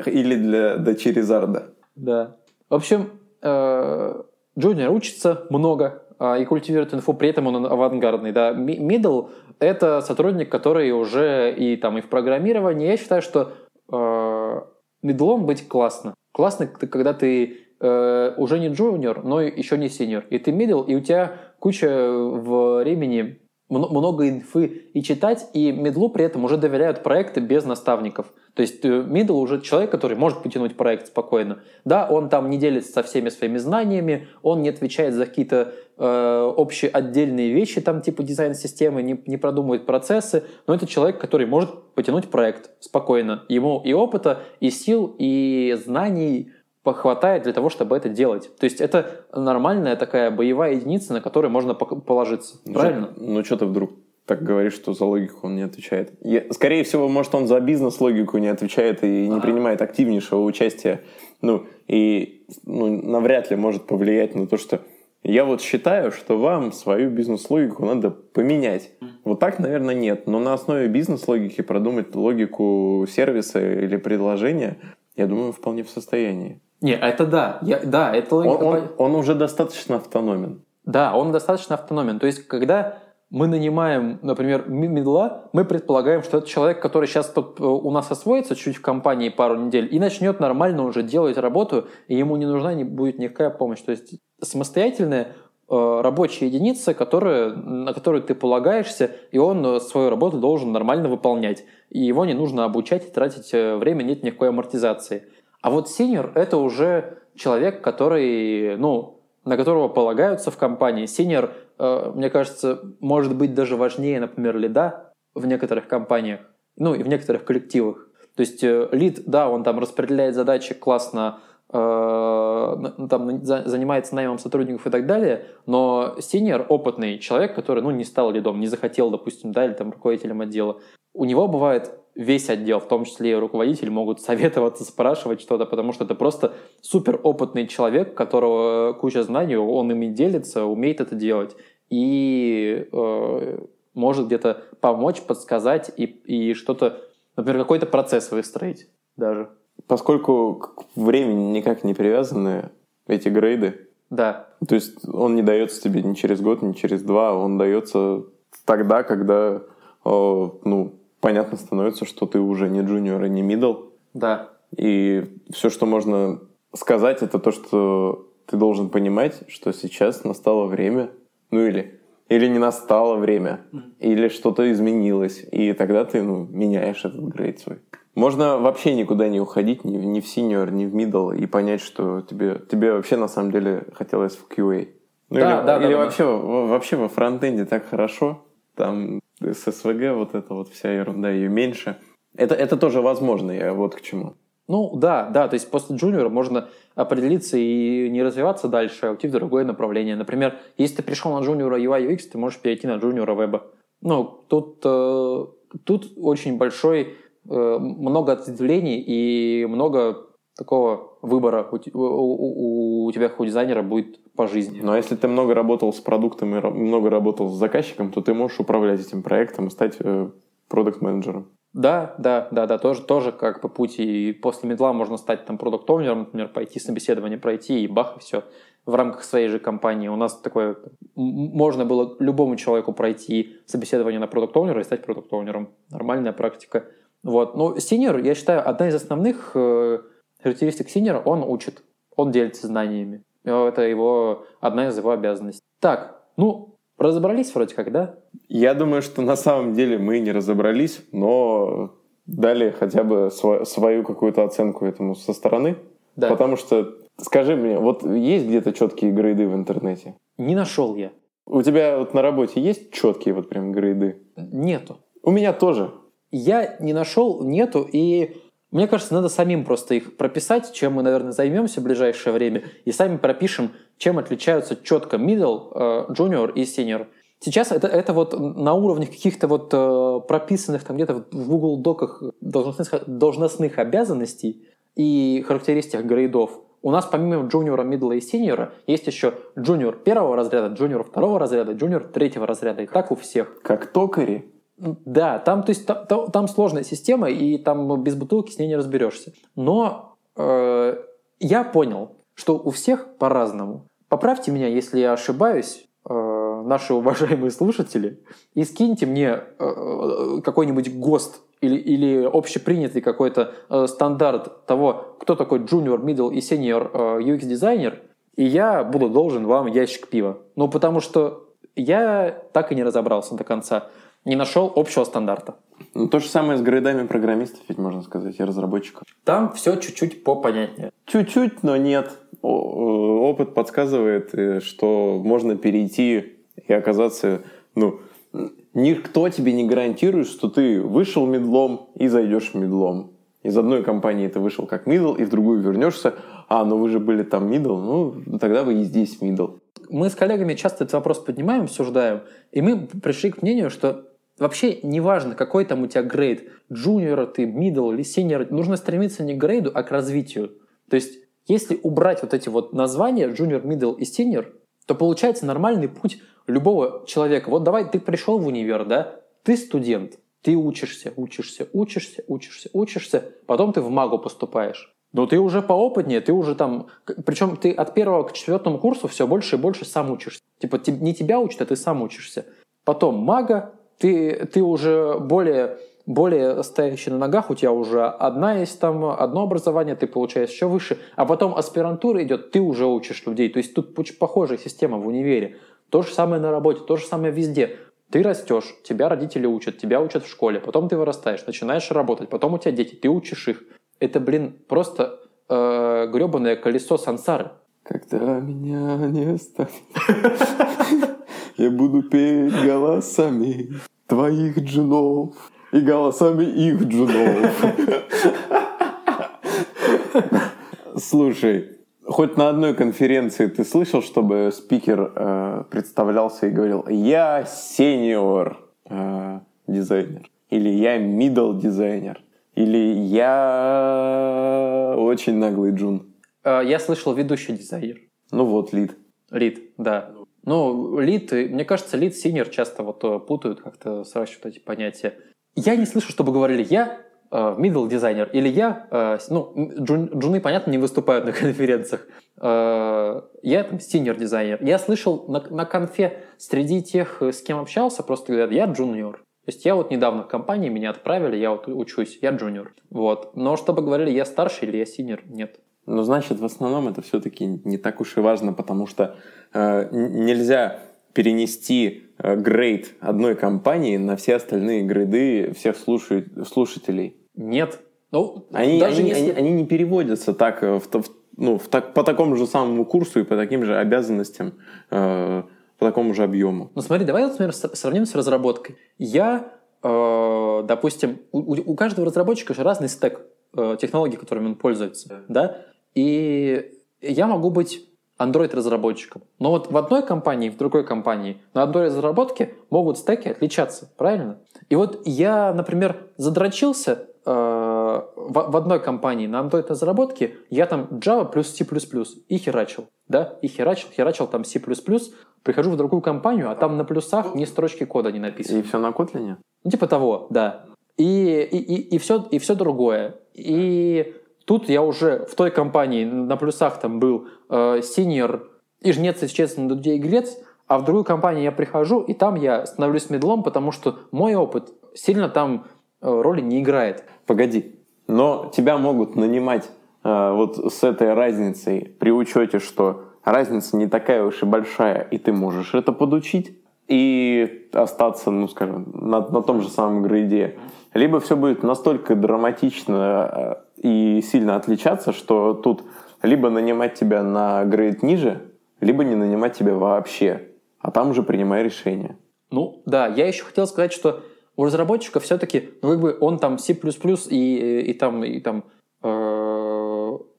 S2: Или для, до Черезарда.
S1: Да. В общем, э, Джуниор учится много э, и культивирует инфу, при этом он авангардный. Да. Middle — это сотрудник, который уже и, там, и в программировании. Я считаю, что э, мидлом быть классно. Классно, когда ты э, уже не джуниор, но еще не сеньор. И ты middle, и у тебя куча времени много инфы и читать, и мидлу при этом уже доверяют проекты без наставников. То есть мидл э, уже человек, который может потянуть проект спокойно. Да, он там не делится со всеми своими знаниями, он не отвечает за какие-то э, общие отдельные вещи, там типа дизайн-системы, не, не продумывает процессы, но это человек, который может потянуть проект спокойно. Ему и опыта, и сил, и знаний хватает для того, чтобы это делать. То есть это нормальная такая боевая единица, на которую можно положиться. Ну, Правильно?
S2: Ну что ты вдруг так говоришь, что за логику он не отвечает. Я, скорее всего, может, он за бизнес-логику не отвечает и не а. принимает активнейшего участия. Ну, и ну, навряд ли может повлиять на то, что Я вот считаю, что вам свою бизнес-логику надо поменять. Вот так, наверное, нет. Но на основе бизнес-логики продумать логику сервиса или предложения, я думаю, вполне в состоянии.
S1: Не, это да. Я, да, это логика.
S2: Он, он, он уже достаточно автономен.
S1: Да, он достаточно автономен. То есть, когда мы нанимаем, например, медла, мы предполагаем, что это человек, который сейчас тут э, у нас освоится чуть в компании пару недель и начнет нормально уже делать работу, и ему не нужна не будет никакая помощь. То есть самостоятельная э, рабочая единица, которая, на которую ты полагаешься, и он э, свою работу должен нормально выполнять. И его не нужно обучать и тратить время, нет никакой амортизации. А вот сеньор — это уже человек, который, ну, на которого полагаются в компании. Senior, э, мне кажется, может быть даже важнее, например, лида в некоторых компаниях, ну и в некоторых коллективах. То есть э, лид, да, он там распределяет задачи классно, там занимается наймом сотрудников и так далее, но senior опытный человек, который, ну, не стал лидом, не захотел, допустим, да, или там руководителем отдела, у него бывает весь отдел, в том числе и руководитель, могут советоваться, спрашивать что-то, потому что это просто супер опытный человек, которого куча знаний, он ими делится, умеет это делать и э, может где-то помочь, подсказать и, и что-то, например, какой-то процесс выстроить даже.
S2: Поскольку к времени никак не привязаны эти грейды,
S1: да.
S2: То есть он не дается тебе ни через год, ни через два, он дается тогда, когда э, ну, понятно становится, что ты уже не джуниор и не мидл.
S1: Да.
S2: И все, что можно сказать, это то, что ты должен понимать, что сейчас настало время, ну или или не настало время, mm-hmm. или что-то изменилось, и тогда ты ну, меняешь этот грейд свой. Можно вообще никуда не уходить, ни, ни в синьор, ни в мидл, и понять, что тебе, тебе вообще на самом деле хотелось в QA. Ну, да, или да, или да, вообще, да. вообще во фронтенде так хорошо, там с СВГ вот эта вот вся ерунда, ее меньше. Это, это тоже возможно, я вот к чему.
S1: Ну да, да, то есть после джуниора можно определиться и не развиваться дальше, а уйти в другое направление. Например, если ты пришел на джуниора UI UX, ты можешь перейти на джуниора веба. Ну, тут, э, тут очень большой, много ответвлений и много такого выбора у, у, у тебя как у дизайнера будет по жизни.
S2: Но если ты много работал с продуктом и много работал с заказчиком, то ты можешь управлять этим проектом и стать э, продукт-менеджером.
S1: Да, да, да, да, тоже, тоже как по пути. И после медла можно стать там продукт оунером например, пойти собеседование пройти, и бах, и все. В рамках своей же компании. У нас такое... Можно было любому человеку пройти собеседование на продукт оунера и стать продукт оунером Нормальная практика. Вот. Ну, синьор, я считаю, одна из основных э, характеристик синьора, он учит, он делится знаниями. Это его одна из его обязанностей. Так, ну, разобрались вроде как, да?
S2: Я думаю, что на самом деле мы не разобрались, но дали хотя бы свою, свою какую-то оценку этому со стороны. Да. Потому что, скажи мне, вот есть где-то четкие грейды в интернете?
S1: Не нашел я.
S2: У тебя вот на работе есть четкие вот прям грейды?
S1: Нету.
S2: У меня тоже.
S1: Я не нашел, нету, и мне кажется, надо самим просто их прописать, чем мы, наверное, займемся в ближайшее время, и сами пропишем, чем отличаются четко middle, э, junior и senior. Сейчас это, это вот на уровне каких-то вот э, прописанных там где-то в Google доках должностных, должностных обязанностей и характеристик грейдов. У нас помимо джуниора, мидла и синьора есть еще джуниор первого разряда, джуниор второго разряда, джуниор третьего разряда. И так у всех.
S2: Как токари?
S1: Да, там, то есть, там, там сложная система, и там без бутылки с ней не разберешься. Но э, я понял, что у всех по-разному. Поправьте меня, если я ошибаюсь, э, наши уважаемые слушатели, и скиньте мне э, какой-нибудь ГОСТ или, или общепринятый какой-то э, стандарт того, кто такой junior, middle и senior э, UX-дизайнер, и я буду должен вам ящик пива. Ну, потому что я так и не разобрался до конца не нашел общего стандарта.
S2: Ну, то же самое с грейдами программистов, ведь можно сказать, и разработчиков.
S1: Там все чуть-чуть попонятнее.
S2: Чуть-чуть, но нет. Опыт подсказывает, э, что можно перейти и оказаться, ну, никто тебе не гарантирует, что ты вышел мидлом и зайдешь мидлом. Из одной компании ты вышел как мидл, и в другую вернешься. А, ну вы же были там мидл, ну тогда вы и здесь мидл.
S1: Мы с коллегами часто этот вопрос поднимаем, обсуждаем, и мы пришли к мнению, что Вообще неважно, какой там у тебя грейд, джуниор ты, middle или senior, нужно стремиться не к грейду, а к развитию. То есть, если убрать вот эти вот названия, junior, middle и senior, то получается нормальный путь любого человека. Вот давай, ты пришел в универ, да, ты студент, ты учишься, учишься, учишься, учишься, учишься, потом ты в магу поступаешь. Но ты уже поопытнее, ты уже там... Причем ты от первого к четвертому курсу все больше и больше сам учишься. Типа не тебя учат, а ты сам учишься. Потом мага, ты, ты уже более, более стоящий на ногах, у тебя уже одна есть там, одно образование, ты получаешь еще выше, а потом аспирантура идет, ты уже учишь людей. То есть тут очень похожая система в универе. То же самое на работе, то же самое везде. Ты растешь, тебя родители учат, тебя учат в школе, потом ты вырастаешь, начинаешь работать, потом у тебя дети, ты учишь их. Это, блин, просто э, гребаное колесо сансары.
S2: Когда меня не станет, я буду петь голосами твоих джунов и голосами их джунов. Слушай, хоть на одной конференции ты слышал, чтобы спикер э, представлялся и говорил «Я сеньор э, дизайнер» или «Я middle дизайнер» или «Я очень наглый джун».
S1: Э, я слышал ведущий дизайнер.
S2: Ну вот, лид.
S1: Лид, да. Ну, лид, мне кажется, лид, senior часто вот э, путают, как-то сращивают эти понятия. Я не слышу, чтобы говорили «я middle дизайнер или я, э, ну, джун, джуны, понятно, не выступают на конференциях, э, я там senior дизайнер. Я слышал на, на конфе среди тех, с кем общался, просто говорят, я джуниор. То есть я вот недавно в компании, меня отправили, я вот учусь, я джуниор. Вот. Но чтобы говорили, я старший или я senior, нет.
S2: Ну, значит, в основном это все-таки не так уж и важно, потому что э, нельзя перенести э, грейд одной компании на все остальные грейды всех слушателей.
S1: Нет.
S2: Ну, они, даже они, если... они, они не переводятся так, э, в, в, ну, в, так, по такому же самому курсу и по таким же обязанностям, э, по такому же объему.
S1: Ну смотри, давай, например, сравним с разработкой. Я, э, допустим, у, у каждого разработчика же разный стек э, технологий, которыми он пользуется, да, и я могу быть Android-разработчиком. Но вот в одной компании, в другой компании на одной разработке могут стеки отличаться, правильно? И вот я, например, задрочился э, в, в одной компании на Android-разработке, я там Java плюс C++ и херачил, да, и херачил, херачил там C++, прихожу в другую компанию, а там на плюсах ни строчки кода не написано.
S2: И все на Kotlin?
S1: Ну, типа того, да. И, и, и, и, все, и все другое. И Тут я уже в той компании на плюсах там был э, синьор и жнец, если честно, людей иглец, а в другую компанию я прихожу, и там я становлюсь медлом, потому что мой опыт сильно там э, роли не играет.
S2: Погоди, но тебя могут нанимать э, вот с этой разницей при учете, что разница не такая уж и большая, и ты можешь это подучить и остаться, ну, скажем, на, на том же самом грейде. Либо все будет настолько драматично э, и сильно отличаться, что тут либо нанимать тебя на грейд ниже, либо не нанимать тебя вообще, а там уже принимай решение.
S1: Ну, да, я еще хотел сказать, что у разработчика все-таки, ну, как бы он там C++ и, и там, и там э,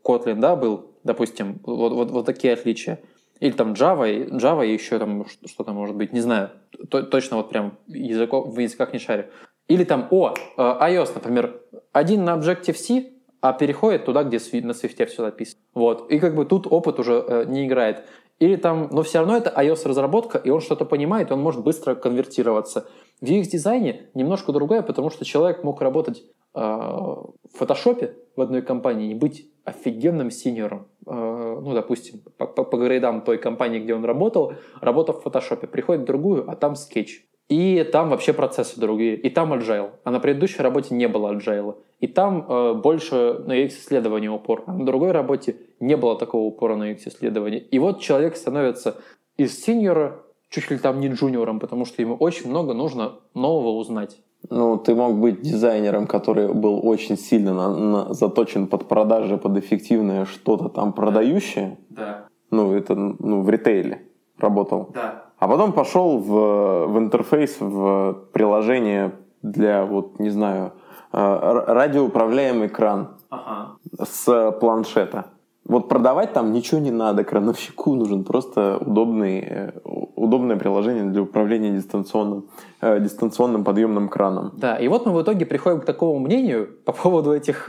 S1: Kotlin, да, был, допустим, вот, вот, вот такие отличия. Или там Java, Java и еще там что-то может быть, не знаю, то, точно вот прям языков, в языках не шарю. Или там, о, э, iOS, например, один на Objective-C, а переходит туда, где на Swift все написано. Вот. И как бы тут опыт уже э, не играет. Или там, но все равно это iOS-разработка, и он что-то понимает, и он может быстро конвертироваться. В UX-дизайне немножко другое, потому что человек мог работать э, в фотошопе в одной компании и быть офигенным синьором. Э, ну, допустим, по, по, по грейдам той компании, где он работал, работал в фотошопе. Приходит в другую, а там скетч. И там вообще процессы другие. И там agile. А на предыдущей работе не было agile. И там э, больше на UX-исследование упор. А на другой работе не было такого упора на UX-исследование. И вот человек становится из синьора чуть ли там не джуниором, потому что ему очень много нужно нового узнать.
S2: Ну, ты мог быть дизайнером, который был очень сильно на, на, заточен под продажи, под эффективное что-то там продающее.
S1: Да.
S2: Ну, это ну, в ритейле работал.
S1: Да.
S2: А потом пошел в, в интерфейс, в приложение для, вот, не знаю, э, радиоуправляемый экран
S1: ага.
S2: с планшета. Вот продавать там ничего не надо, крановщику нужен просто удобный, э, удобное приложение для управления дистанционным, э, дистанционным подъемным краном.
S1: Да, и вот мы в итоге приходим к такому мнению по поводу этих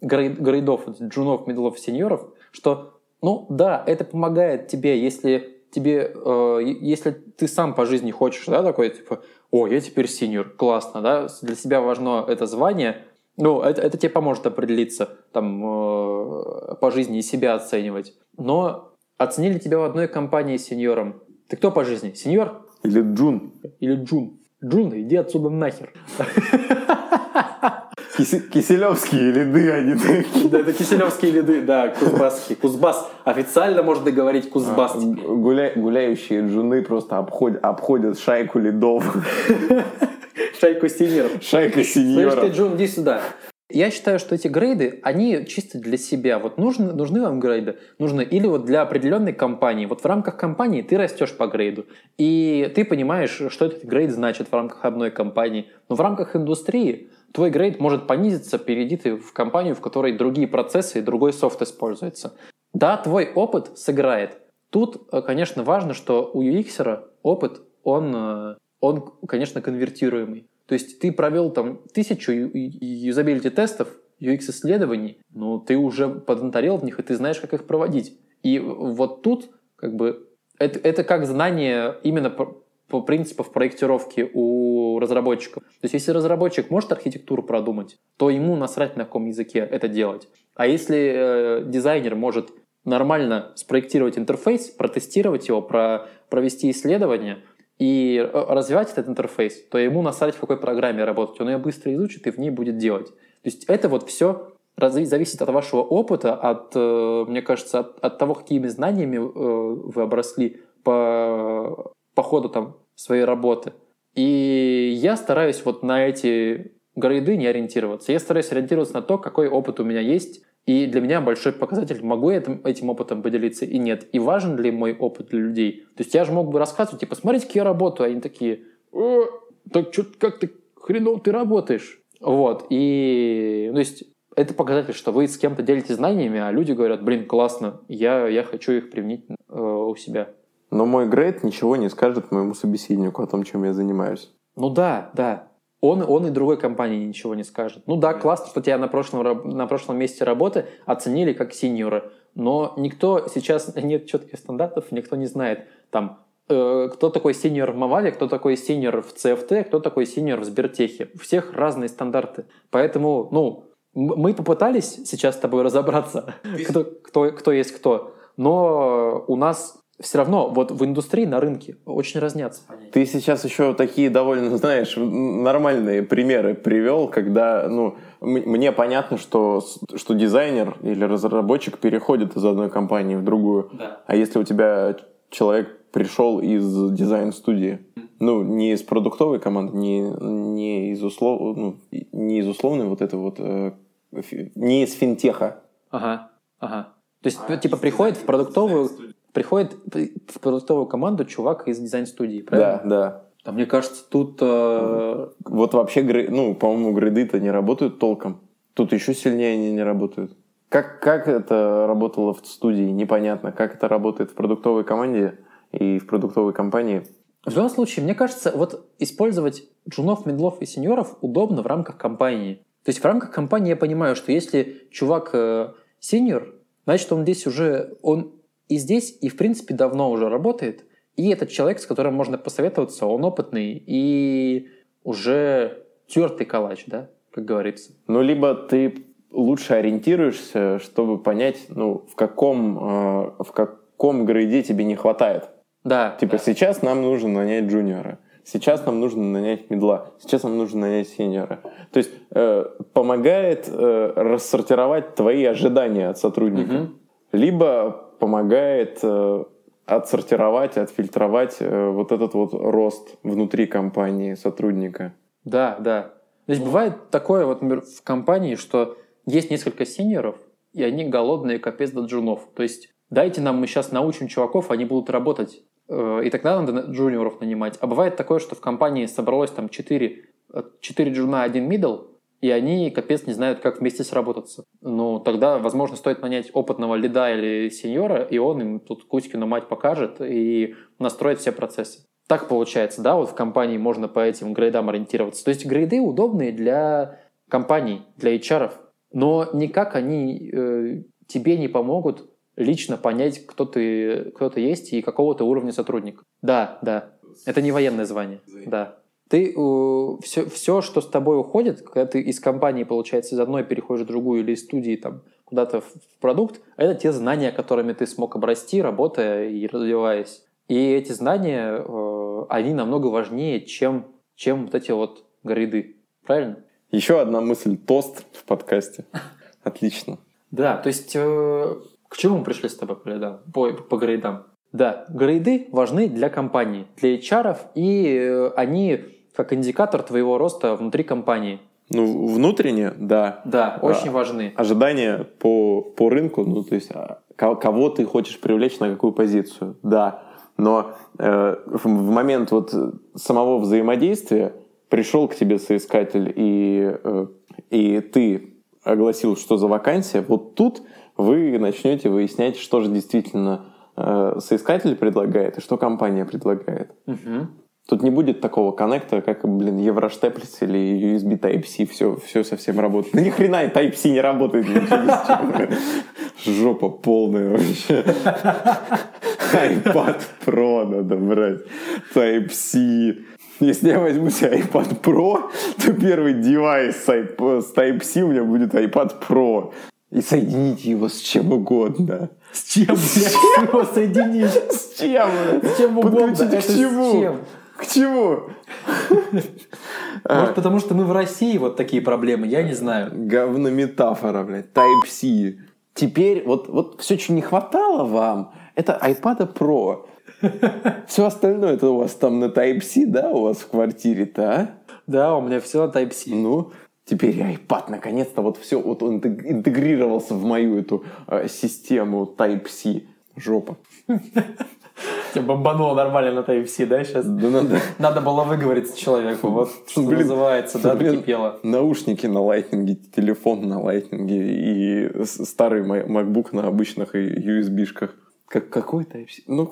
S1: грейдов, джунов, медлов, сеньоров, что, ну да, это помогает тебе, если тебе, э, если ты сам по жизни хочешь, да, такой, типа, о, я теперь сеньор, классно, да, для себя важно это звание, ну, это, это тебе поможет определиться, там, э, по жизни и себя оценивать. Но оценили тебя в одной компании сеньором. Ты кто по жизни? Сеньор?
S2: Или Джун?
S1: Или Джун? Джун, иди отсюда нахер.
S2: Киселевские лиды они такие.
S1: Да, это киселевские лиды, да, кузбасские. Кузбасс. Официально можно говорить Кузбасс.
S2: А, гуля... Гуляющие джуны просто обходят, обходят шайку лидов.
S1: Шайку сеньоров.
S2: Шайка сеньоров.
S1: Слышь ты, Джун, иди сюда. Я считаю, что эти грейды, они чисто для себя. Вот нужны, нужны вам грейды? Нужны или вот для определенной компании. Вот в рамках компании ты растешь по грейду. И ты понимаешь, что этот грейд значит в рамках одной компании. Но в рамках индустрии твой грейд может понизиться, перейди ты в компанию, в которой другие процессы и другой софт используется. Да, твой опыт сыграет. Тут, э, конечно, важно, что у UX опыт, он, э, он, конечно, конвертируемый. То есть ты провел там тысячу юзабилити тестов, UX-исследований, но ты уже поднаторел в них, и ты знаешь, как их проводить. И вот тут как бы это, это как знание именно по, по принципам проектировки у разработчиков. То есть если разработчик может архитектуру продумать, то ему насрать на каком языке это делать. А если э, дизайнер может нормально спроектировать интерфейс, протестировать его, про, провести исследование – и э, развивать этот интерфейс, то ему насрать, в какой программе работать. Он ее быстро изучит и в ней будет делать. То есть это вот все зависит от вашего опыта, от, э, мне кажется, от, от того, какими знаниями э, вы обросли по, по ходу там, своей работы. И я стараюсь вот на эти грейды не ориентироваться. Я стараюсь ориентироваться на то, какой опыт у меня есть, и для меня большой показатель, могу я этим, этим опытом поделиться и нет. И важен ли мой опыт для людей. То есть я же мог бы рассказывать, типа, смотрите, как я работаю. Они такие, О, так что, как ты, хреново ты работаешь. Вот. И, ну, то есть это показатель, что вы с кем-то делитесь знаниями, а люди говорят, блин, классно, я, я хочу их применить э, у себя.
S2: Но мой грейд ничего не скажет моему собеседнику о том, чем я занимаюсь.
S1: Ну да, да он, он и другой компании ничего не скажет. Ну да, классно, что тебя на прошлом, на прошлом месте работы оценили как сеньора, но никто сейчас, нет четких стандартов, никто не знает, там, э, кто такой сеньор в Мавале, кто такой сеньор в CFT, кто такой сеньор в Сбертехе. У всех разные стандарты. Поэтому, ну, мы попытались сейчас с тобой разобраться, кто, кто, кто есть кто, но у нас все равно вот в индустрии, на рынке очень разнятся.
S2: Ты сейчас еще такие довольно, знаешь, нормальные примеры привел, когда, ну, мне понятно, что, что дизайнер или разработчик переходит из одной компании в другую. Да. А если у тебя человек пришел из дизайн-студии, ну, не из продуктовой команды, не, не, из, услов, ну, не из условной вот это вот, э, не из финтеха.
S1: Ага, ага. То есть, а, типа, приходит в продуктовую приходит в продуктовую команду чувак из дизайн-студии, правильно?
S2: Да, да.
S1: А мне кажется, тут... Э...
S2: Вот вообще, ну, по-моему, гриды-то не работают толком. Тут еще сильнее они не работают. Как, как это работало в студии, непонятно. Как это работает в продуктовой команде и в продуктовой компании.
S1: В любом случае, мне кажется, вот использовать джунов, медлов и сеньоров удобно в рамках компании. То есть в рамках компании я понимаю, что если чувак э, сеньор, значит, он здесь уже, он и здесь, и в принципе давно уже работает. И этот человек, с которым можно посоветоваться, он опытный и уже тертый калач, да, как говорится.
S2: Ну, либо ты лучше ориентируешься, чтобы понять, ну, в каком, э, в каком грейде тебе не хватает.
S1: Да.
S2: Типа
S1: да.
S2: сейчас нам нужно нанять джуниора, сейчас нам нужно нанять медла, сейчас нам нужно нанять сеньора. То есть э, помогает э, рассортировать твои ожидания от сотрудника. Угу. Либо помогает э, отсортировать, отфильтровать э, вот этот вот рост внутри компании сотрудника.
S1: Да, да. То есть бывает такое вот в компании, что есть несколько сеньоров, и они голодные капец до джунов. То есть дайте нам, мы сейчас научим чуваков, они будут работать. Э, и тогда надо джуниоров нанимать. А бывает такое, что в компании собралось там 4, 4 джуна, один мидл, и они, капец, не знают, как вместе сработаться. Ну, тогда, возможно, стоит нанять опытного лида или сеньора, и он им тут Кузькину мать покажет и настроит все процессы. Так получается, да, вот в компании можно по этим грейдам ориентироваться. То есть грейды удобные для компаний, для HR, но никак они э, тебе не помогут лично понять, кто ты, кто ты есть и какого то уровня сотрудник. Да, да. Это не военное звание. Да. Ты э, все, все, что с тобой уходит, когда ты из компании, получается, из одной переходишь в другую или из студии там куда-то в продукт, это те знания, которыми ты смог обрасти, работая и развиваясь. И эти знания, э, они намного важнее, чем, чем вот эти вот грейды. Правильно?
S2: Еще одна мысль. Тост в подкасте. Отлично.
S1: Да, то есть э, к чему мы пришли с тобой по, грейдам? по, по грейдам? Да, грейды важны для компании, для HR, и э, они как индикатор твоего роста внутри компании.
S2: Ну, внутренне, да.
S1: Да,
S2: А,
S1: очень важны.
S2: Ожидания по, по рынку, ну, то есть а, ко- кого ты хочешь привлечь на какую позицию, да. Но э, в, момент вот самого взаимодействия пришел к тебе соискатель, и, э, и ты огласил, что за вакансия, вот тут вы начнете выяснять, что же действительно э, соискатель предлагает и что компания предлагает.
S1: Мгм.
S2: Тут не будет такого коннекта, как, блин, Евроштеплиц или USB Type-C, все, все совсем работает. Да ни хрена и Type-C не работает. с чем. Жопа полная вообще. iPad Pro надо брать. Type-C. Если я возьму себе iPad Pro, то первый девайс с с Type-C у меня будет iPad Pro. И соедините его с чем угодно.
S1: С чем, блядь, его соединить?
S2: С чем?
S1: С чем угодно.
S2: Подключите
S1: Это
S2: к
S1: с
S2: чему?
S1: чем?
S2: К чему?
S1: Может, потому что мы в России вот такие проблемы, я не знаю.
S2: Говнометафора, блядь. Type-C. Теперь вот, вот все, что не хватало вам, это iPad Pro. Все остальное это у вас там на Type-C, да, у вас в квартире-то, а?
S1: Да, у меня все на Type-C.
S2: Ну, теперь iPad наконец-то вот все, вот он интег- интегрировался в мою эту э, систему Type-C. Жопа.
S1: Тебя бомбануло нормально на Type-C, да, сейчас?
S2: Да надо
S1: Надо было выговориться человеку, вот что
S2: Блин,
S1: называется, да,
S2: блин,
S1: докипело.
S2: наушники на лайтнинге, телефон на лайтнинге и старый MacBook на обычных USB-шках. Как, какой Type-C? Ну,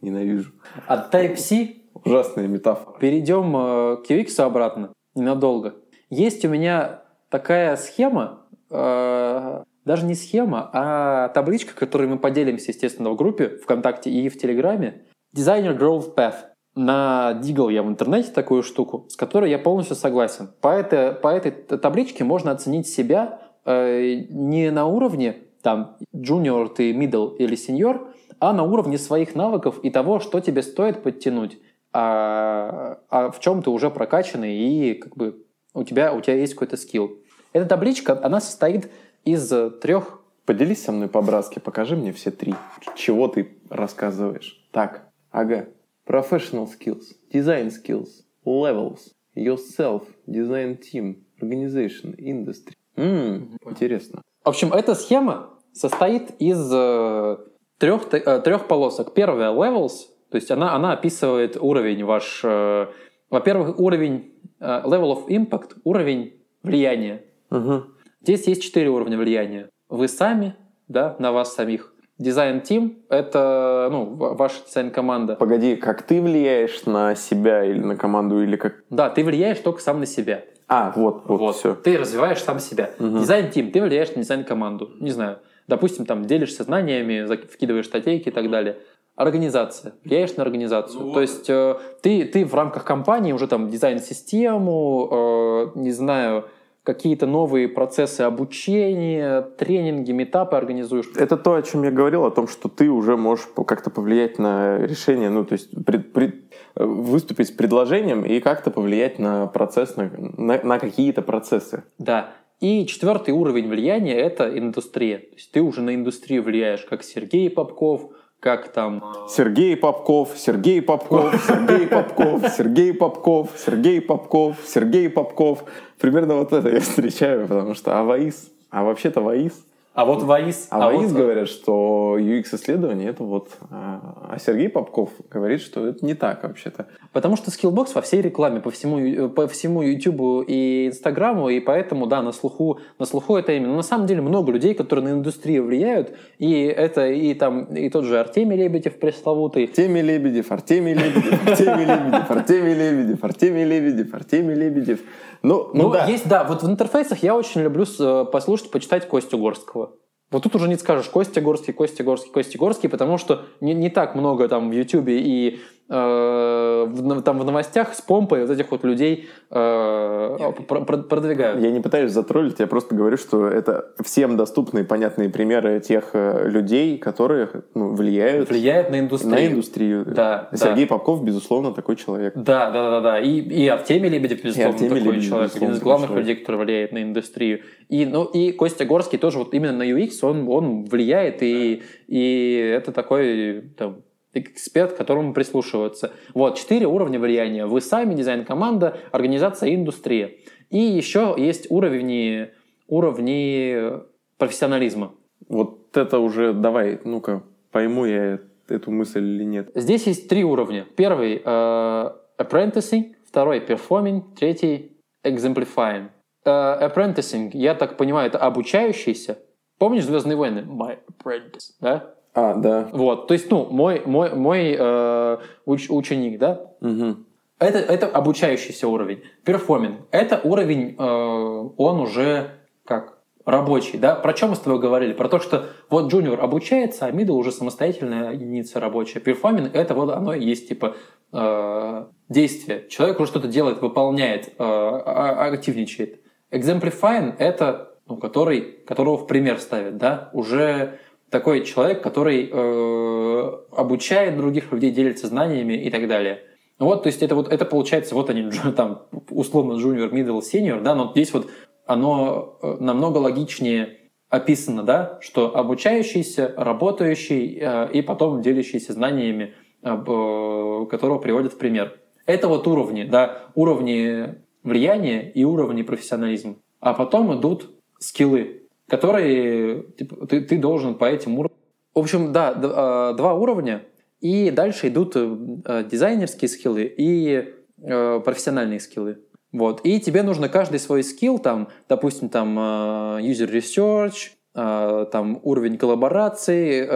S2: ненавижу.
S1: От Type-C
S2: Ужасная метафора.
S1: перейдем э, к UX обратно, ненадолго. Есть у меня такая схема, э, даже не схема, а табличка, которой мы поделимся, естественно, в группе ВКонтакте и в Телеграме. Designer Growth Path. Надигал я в интернете такую штуку, с которой я полностью согласен. По этой, по этой табличке можно оценить себя э, не на уровне там junior, ты middle или senior, а на уровне своих навыков и того, что тебе стоит подтянуть, а, а в чем ты уже прокачанный и как бы у тебя, у тебя есть какой-то скилл. Эта табличка, она состоит из э, трех...
S2: Поделись со мной по-братски, покажи мне все три. Чего ты рассказываешь? Так, ага. Professional skills, design skills, levels, yourself, design team, organization, industry. М, интересно.
S1: В общем, эта схема состоит из э, трех, э, трех полосок. Первая — levels, то есть она, она описывает уровень ваш... э, во-первых, уровень э, level of impact, уровень влияния.
S2: Мгм.
S1: Здесь есть четыре уровня влияния. Вы сами, да, на вас самих. Дизайн-тим — это ну, ва- ваша дизайн-команда.
S2: Погоди, как ты влияешь на себя или на команду, или как...
S1: Да, ты влияешь только сам на себя.
S2: А, вот, вот, все.
S1: Ты развиваешь сам себя. Дизайн-тим, ты влияешь на дизайн-команду. Не знаю, допустим, там делишься знаниями, вкидываешь статейки и так далее. Организация. Влияешь на организацию. То есть э, ты, ты в рамках компании уже там дизайн-систему, э, не знаю, какие-то новые процессы обучения, тренинги, метапы организуешь.
S2: Это то, о чем я говорил, о том, что ты уже можешь как-то повлиять на решение, ну, то есть пред- пред- э, выступить с предложением и как-то повлиять на процесс, на, на- на какие-то процессы.
S1: Да. И четвертый уровень влияния – это индустрия. То есть ты уже на индустрию влияешь, как Сергей Попков, как там... э,
S2: Сергей Попков, Сергей Попков, Сергей Попков, Сергей Попков, Сергей Попков, Сергей Попков. Примерно вот это я встречаю, потому что а ВАИС, а вообще-то ВАИС.
S1: А вот ВАИС...
S2: А ВАИС
S1: вот-
S2: говорят, что UX-исследование это вот... А а Сергей Попков говорит, что это не так вообще-то.
S1: Потому что Skillbox во всей рекламе, по всему, по всему YouTube и Инстаграму, и поэтому, да, на слуху, на слуху это именно. Но на самом деле много людей, которые на индустрию влияют, и это и там, и тот же Артемий Лебедев пресловутый,
S2: Артемий Лебедев, Артемий Лебедев, Артемий Лебедев, Артемий Лебедев, Артемий Лебедев, Артемий Лебедев. Ну, ну
S1: Ну,
S2: да.
S1: есть, да, вот в интерфейсах я очень люблю с- послушать, почитать Костю Горского. Вот тут уже не скажешь Костя Горский, Костя Горский, Костя Горский, потому что не, не так много там в Ютубе и э, в, там в новостях с помпой вот этих вот людей э, про- про- продвигают.
S2: Я не пытаюсь затроллить, я просто говорю, что это всем доступные, понятные примеры тех э, людей, которые ну, влияют
S1: Влияет на индустрию.
S2: на индустрию.
S1: Да,
S2: Сергей Попков, безусловно, такой человек.
S1: Да, да, да, да. И, и Артемий Лебедев, безусловно,
S2: Артемий
S1: такой
S2: Лебедев,
S1: человек,
S2: безусловно,
S1: один из главных
S2: человек.
S1: людей, который влияет на индустрию. И, ну, и Костя Горский тоже вот именно на UX, он, он влияет, и, и это такой там, эксперт, к которому прислушиваться. Вот, четыре уровня влияния. Вы сами, дизайн-команда, организация и индустрия. И еще есть уровни, уровни профессионализма.
S2: Вот это уже, давай, ну-ка, пойму я эту мысль или нет.
S1: Здесь есть три уровня. Первый э, apprenticing, второй performing, третий exemplifying. Э, apprenticing, я так понимаю, это обучающийся. Помнишь «Звездные войны»? My apprentice, да?
S2: А, да.
S1: Вот, то есть, ну, мой, мой, мой э, уч- ученик, да?
S2: Угу.
S1: Это, это обучающийся уровень. Перформинг. Это уровень, э, он уже как рабочий, да? Про чем мы с тобой говорили? Про то, что вот джуниор обучается, а middle уже самостоятельная единица рабочая. Performing — это вот оно и есть типа э, действие. Человек уже что-то делает, выполняет, э, а- активничает. Exemplifying — это ну, который, которого в пример ставят, да? Уже такой человек, который э, обучает других людей, делится знаниями и так далее. Вот, то есть это вот это получается, вот они там условно junior, middle, senior, да, но здесь вот оно э, намного логичнее описано, да, что обучающийся, работающий э, и потом делящийся знаниями, об, э, которого приводят в пример. Это вот уровни, да, уровни влияния и уровни профессионализма. А потом идут скиллы, которые типа, ты, ты должен по этим уровням. В общем, да, э, два уровня, и дальше идут э, э, дизайнерские скиллы и э, профессиональные скиллы. Вот. И тебе нужно каждый свой скилл, там, допустим, там user research, там уровень коллаборации,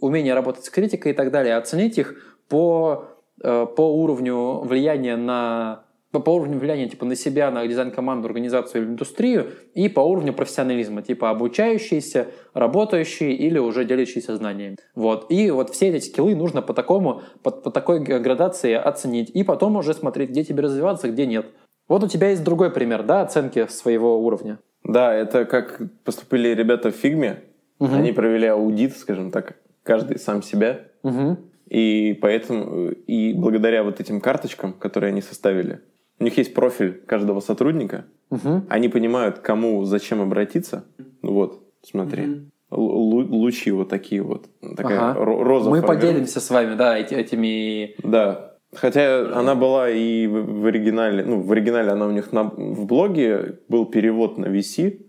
S1: умение работать с критикой и так далее, оценить их по, по уровню влияния на по, по уровню влияния типа на себя, на дизайн-команду, организацию или индустрию, и по уровню профессионализма, типа обучающийся, работающий или уже делящийся знаниями. Вот. И вот все эти скиллы нужно по такому, по, по такой градации оценить, и потом уже смотреть, где тебе развиваться, где нет. Вот у тебя есть другой пример, да, оценки своего уровня.
S2: Да, это как поступили ребята в фигме.
S1: Мгм.
S2: Они провели аудит, скажем так, каждый сам себя.
S1: Мгм.
S2: И поэтому, и благодаря вот этим карточкам, которые они составили, у них есть профиль каждого сотрудника,
S1: Мгм.
S2: они понимают, кому, зачем обратиться. Ну Вот, смотри.
S1: Мгм.
S2: Лу- лучи вот такие вот. Такая
S1: Ага.
S2: ро- роза
S1: Мы поделимся с вами, да, эти- этими...
S2: Да. Хотя она была и в, в оригинале, ну, в оригинале она у них на, в блоге был перевод на VC,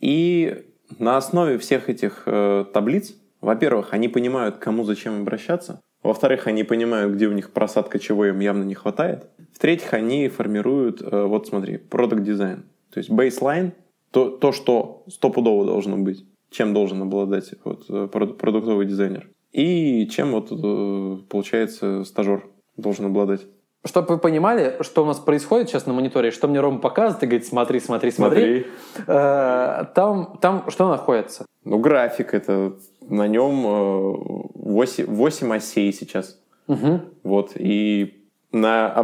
S2: и на основе всех этих э, таблиц, во-первых, они понимают, кому зачем обращаться, во-вторых, они понимают, где у них просадка, чего им явно не хватает, в-третьих, они формируют, э, вот смотри, продукт дизайн, то есть бейслайн, то, то, что стопудово должно быть, чем должен обладать вот, э, проду- продуктовый дизайнер, и чем вот э, получается стажер должен обладать.
S1: Чтобы вы понимали, что у нас происходит сейчас на мониторе, что мне Рома показывает и говорит, смотри, смотри, смотри. Э, Там, там что находится?
S2: Ну, график это на нем 8, 8 осей сейчас.
S1: Мгм.
S2: Вот. И на,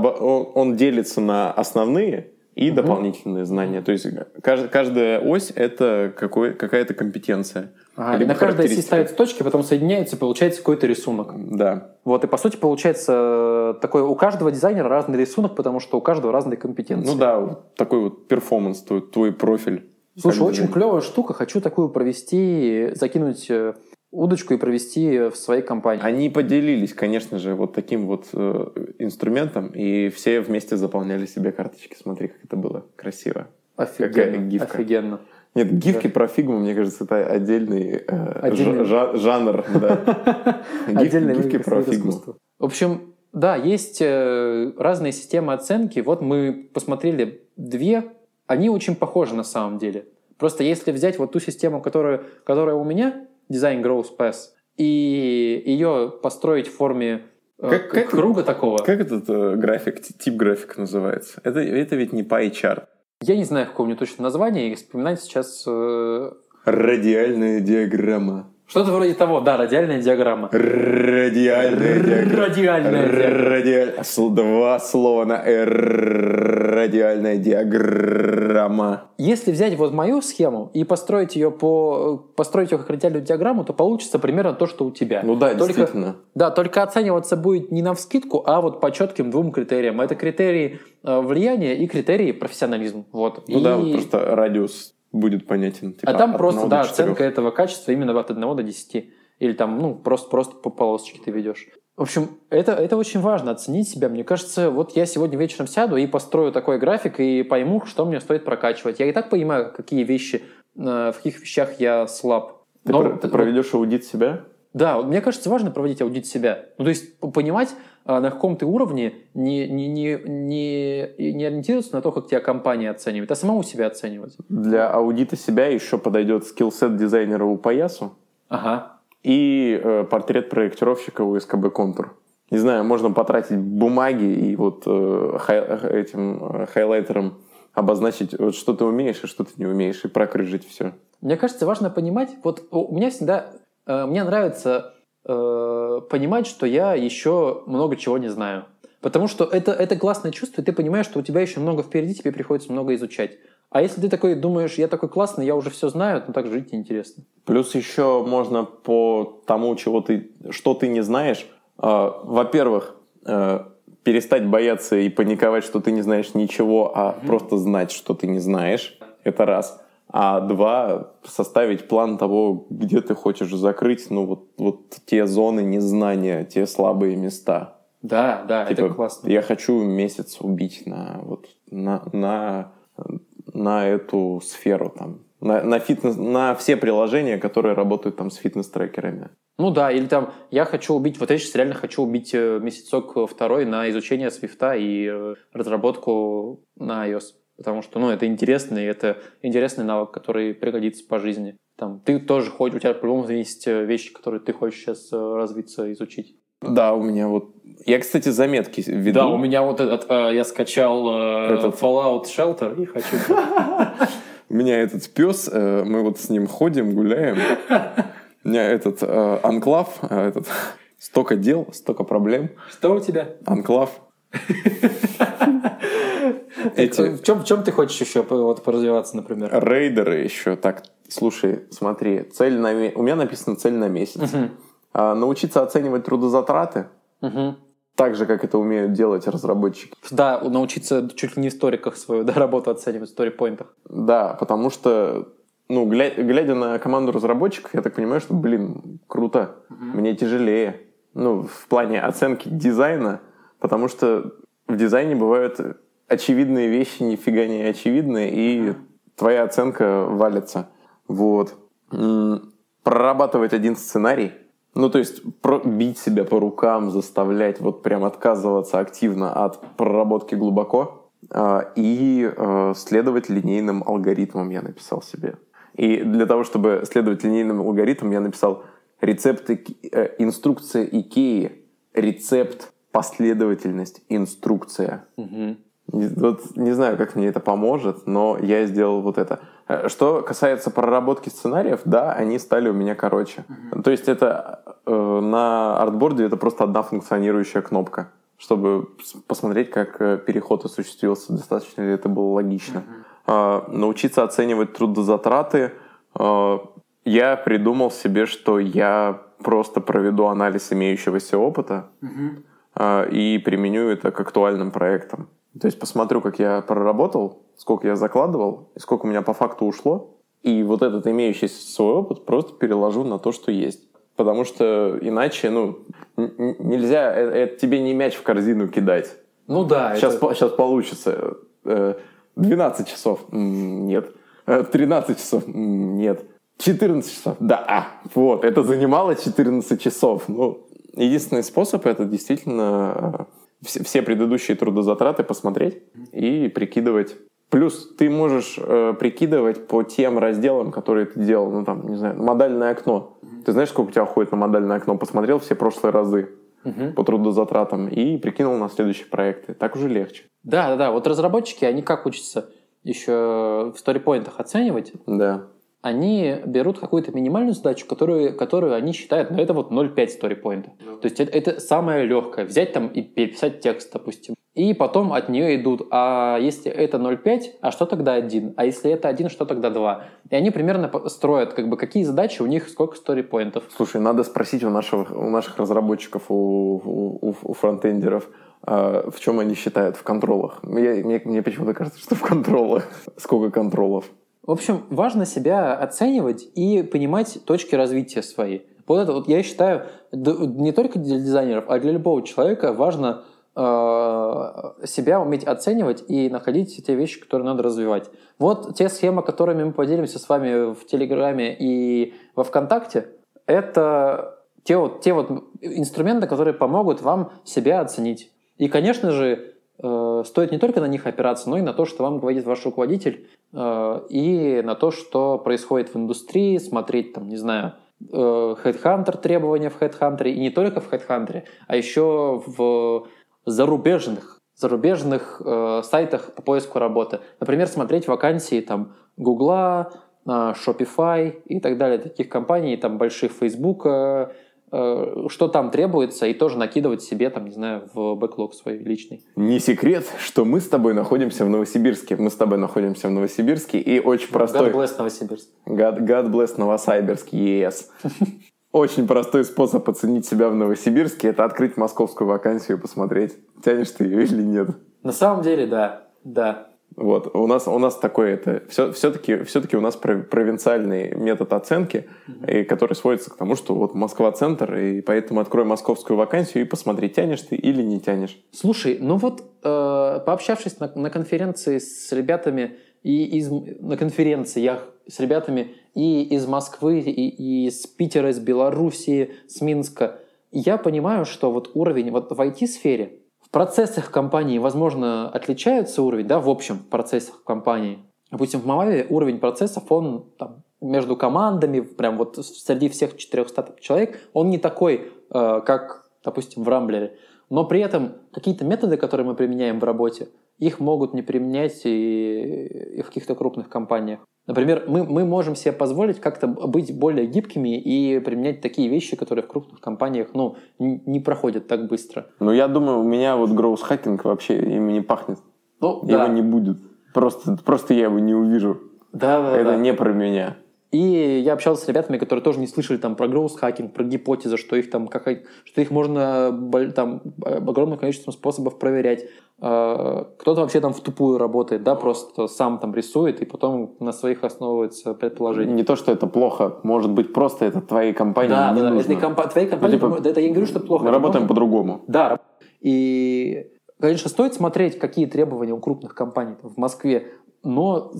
S2: он, делится на основные и
S1: Мгм.
S2: дополнительные знания. То есть кажд- каждая ось это какой, какая-то компетенция.
S1: Ага, и
S2: Либо
S1: на каждой оси ставятся точки, потом соединяются, и получается какой-то рисунок.
S2: Да.
S1: Вот, и по сути получается э, такой, у каждого дизайнера разный рисунок, потому что у каждого разные компетенции.
S2: Ну да, вот такой вот перформанс, твой, твой профиль.
S1: Слушай, очень клевая штука, хочу такую провести, закинуть э, удочку и провести в своей компании.
S2: Они поделились, конечно же, вот таким вот э, инструментом, и все вместе заполняли себе карточки. Смотри, как это было красиво.
S1: Офигенно,
S2: какая гифка.
S1: офигенно.
S2: Нет, гифки про фигму, мне кажется, это отдельный, э,
S1: Отдельный-
S2: жа- жанр. Да.
S1: Отдельный
S2: гифки про фигму.
S1: В общем, да, есть э, разные системы оценки. Вот мы посмотрели две, они очень похожи на самом деле. Просто если взять вот ту систему, которая, которая у меня, Design Growth Pass, и ее построить в форме э,
S2: Как- как-
S1: круга такого,
S2: Как этот э, график, тип графика называется? Это, это ведь не pie chart.
S1: я не знаю, какое у него точно название, и вспоминать сейчас э,
S2: Радиальная диаграмма.
S1: Что-то вроде того, да, радиальная диаграмма.
S2: Радиальная диаграмма.
S1: Радиальная диаграмма.
S2: Два слова на «р». Радиальная диаграмма.
S1: Если взять вот мою схему и построить ее по построить ее как радиальную диаграмму, то получится примерно то, что у тебя.
S2: Ну да,
S1: Только-
S2: действительно.
S1: Да, только оцениваться будет не на вскидку, а вот по четким двум критериям. Это критерии э, влияния и критерии профессионализм. Вот.
S2: Ну
S1: И-
S2: да, вот просто радиус будет понятен. типа,
S1: А там просто, да, оценка этого качества именно от 1 до 10. Или там, ну, просто, просто по полосочке ты ведешь. В общем, это, это очень важно, оценить себя. Мне кажется, вот я сегодня вечером сяду и построю такой график и пойму, что мне стоит прокачивать. Я и так понимаю, какие вещи, э, в каких вещах я слаб.
S2: Ты,
S1: Но-
S2: про- ты проведешь аудит себя?
S1: Да, мне кажется, важно проводить аудит себя. Ну, то есть понимать, на каком ты уровне, не, не, не, не, не ориентироваться на то, как тебя компания оценивает, а самому себя оценивать.
S2: Для аудита себя еще подойдет skillset дизайнера у поясу
S1: Ага.
S2: и э, портрет проектировщика у СКБ Контур. Не знаю, можно потратить бумаги и вот э, хай- этим э, хайлайтером обозначить, вот, что ты умеешь и что ты не умеешь, и прокрыжить все.
S1: Мне кажется, важно понимать, вот у меня всегда, э, мне нравится э, понимать, что я еще много чего не знаю. Потому что это, это классное чувство, и ты понимаешь, что у тебя еще много впереди, тебе приходится много изучать. А если ты такой думаешь, я такой классный, я уже все знаю, ну так жить неинтересно.
S2: Плюс еще можно по тому, чего ты, что ты не знаешь, э, во-первых, э, перестать бояться и паниковать, что ты не знаешь ничего, а просто знать, что ты не знаешь. Это раз. А два, составить план того, где ты хочешь закрыть, ну вот, вот те зоны незнания, те слабые места.
S1: Да, да, это
S2: Типа,
S1: классно.
S2: Я хочу месяц убить на вот на на на эту сферу там, на, на фитнес, на все приложения, которые работают там с фитнес-трекерами.
S1: Ну да, или там я хочу убить, вот я сейчас реально хочу убить э, месяцок э, второй на изучение свифта и э, разработку на iOS. Потому что, ну, это интересно, и это интересный навык, который пригодится по жизни. Там, ты тоже хочешь, у тебя по-любому есть э, вещи, которые ты хочешь сейчас э, развиться, изучить.
S2: Да, у меня вот. Я, кстати, заметки веду.
S1: Да, у меня вот этот, э, я скачал
S2: Этот.
S1: Fallout Shelter и хочу...
S2: У меня этот пес, мы вот с ним ходим, гуляем. У меня этот анклав, этот столько дел, столько проблем.
S1: Что у тебя?
S2: Анклав. Эти
S1: В чем, в чем ты хочешь еще вот, поразвиваться, например?
S2: рейдеры еще. Так, слушай, смотри, цель на у меня написано цель на месяц.
S1: Мгм.
S2: А, научиться оценивать трудозатраты,
S1: Мгм.
S2: так же, как это умеют делать разработчики.
S1: Да, научиться чуть ли не в сториках свою да, работу оценивать, в сторипоинтах.
S2: Да, потому что, ну, гля- глядя на команду разработчиков, я так понимаю, что, блин, круто, мне тяжелее. Ну, в плане оценки дизайна, потому что в дизайне бывают очевидные вещи, нифига не очевидные, и твоя оценка валится. Вот. Прорабатывать один сценарий, ну, то есть бить себя по рукам, заставлять вот прям отказываться активно от проработки глубоко, а, и э, следовать линейным алгоритмам я написал себе. И для того, чтобы следовать линейным алгоритмам, я написал рецепт, Ики- э, инструкция Икеи, рецепт, последовательность, инструкция.
S1: Мгм.
S2: Не, вот не знаю, как мне это поможет, но я сделал вот это. Э, Что касается проработки сценариев, да, они стали у меня короче. То есть это э, на артборде это просто одна функционирующая кнопка, чтобы посмотреть, как э, переход осуществился, достаточно ли это было логично. А, научиться оценивать трудозатраты. э, я придумал себе, что я просто проведу анализ имеющегося опыта, а, и применю это к актуальным проектам. То есть посмотрю, как я проработал, сколько я закладывал, и сколько у меня по факту ушло, и вот этот имеющийся свой опыт просто переложу на то, что есть. Потому что иначе, ну, нельзя, э- это тебе не мяч в корзину кидать.
S1: Ну да,
S2: Сейчас,
S1: это-
S2: по- сейчас получится. Э, 12 часов? М, Нет. Э, 13 часов? М, Нет. 14 часов? Да. А, вот. Это занимало 14 часов. Ну, единственный способ это действительно э, все, все предыдущие трудозатраты посмотреть и прикидывать. Плюс ты можешь э, прикидывать по тем разделам, которые ты делал. Ну, там, не знаю, модальное окно. Ты знаешь, сколько у тебя уходит на модальное окно? Посмотрел все прошлые разы
S1: Мгм.
S2: по трудозатратам и прикинул на следующие проекты. Так уже легче.
S1: Да, да, да. Вот разработчики, они как учатся еще в сторипоинтах оценивать,
S2: Да.
S1: Они берут какую-то минимальную задачу, которую, которую они считают, ну, это вот 0,5 story point. То есть это, это самое легкое. Взять там и переписать текст, допустим. И потом от нее идут, а если это 0,5, а что тогда 1? А если это 1, что тогда 2? И они примерно строят, как бы, какие задачи у них, сколько story-поинтов.
S2: Слушай, надо спросить у наших, у наших разработчиков, у, у, у фронтендеров, а в чем они считают в контролах. Я, мне, мне почему-то кажется, что в контролах. Сколько контролов?
S1: В общем, важно себя оценивать и понимать точки развития свои. Вот это вот я считаю, не только для дизайнеров, а для любого человека важно э, себя уметь оценивать и находить те вещи, которые надо развивать. Вот те схемы, которыми мы поделимся с вами в Телеграме и во Вконтакте, это те вот, те вот инструменты, которые помогут вам себя оценить. И, конечно же, стоит не только на них опираться, но и на то, что вам говорит ваш руководитель, э, и на то, что происходит в индустрии, смотреть, там, не знаю, э, Headhunter требования в Headhunter, и не только в Headhunter, а еще в зарубежных, зарубежных э, сайтах по поиску работы. Например, смотреть вакансии там Гугла, Shopify и так далее, таких компаний, там больших Facebook, Э, что там требуется, и тоже накидывать себе, там, не знаю, в бэклог свой личный.
S2: Не секрет, что мы с тобой находимся в Новосибирске. Мы с тобой находимся в Новосибирске, и очень простой...
S1: God bless Новосибирск.
S2: God, God bless Новосибирск, yes. Очень простой способ оценить себя в Новосибирске – это открыть московскую вакансию и посмотреть, тянешь ты ее или нет.
S1: На самом деле, да. Да.
S2: Вот, у нас, у нас такой это, все, все-таки, все-таки у нас провинциальный метод оценки, mm-hmm. и, который сводится к тому, что вот Москва-центр, и поэтому открой московскую вакансию и посмотри, тянешь ты или не тянешь.
S1: Слушай, ну вот, э, пообщавшись на, на конференции с ребятами и из, на конференциях с ребятами и из Москвы, и, и из Питера, из Белоруссии, с Минска, я понимаю, что вот уровень вот в IT-сфере, в процессах компании, возможно, отличается уровень, да, в общем процессах компании. Допустим, в Мававе уровень процессов, он там, между командами, прям вот среди всех 400 человек, он не такой, э, как, допустим, в Рамблере. Но при этом какие-то методы, которые мы применяем в работе, их могут не применять и, и в каких-то крупных компаниях. Например, мы, мы можем себе позволить как-то быть более гибкими и применять такие вещи, которые в крупных компаниях ну, не проходят так быстро.
S2: Ну, я думаю, у меня вот гроус хакинг вообще ими не пахнет. Ну, его да. не будет. Просто, просто я его не увижу.
S1: Да, да,
S2: Это
S1: да.
S2: не про меня.
S1: И я общался с ребятами, которые тоже не слышали там про гроус-хакинг, про гипотезы, что их там как, что их можно там огромным количеством способов проверять. А, кто-то вообще там в тупую работает, да, просто сам там рисует и потом на своих основывается предположение.
S2: Не то, что это плохо, может быть просто это твоей компании
S1: да,
S2: не
S1: да,
S2: нужно.
S1: Это компа- твоей компании, ну, типа, это я не говорю, что плохо.
S2: Мы работаем может... по-другому.
S1: Да, и Конечно, стоит смотреть, какие требования у крупных компаний в Москве, но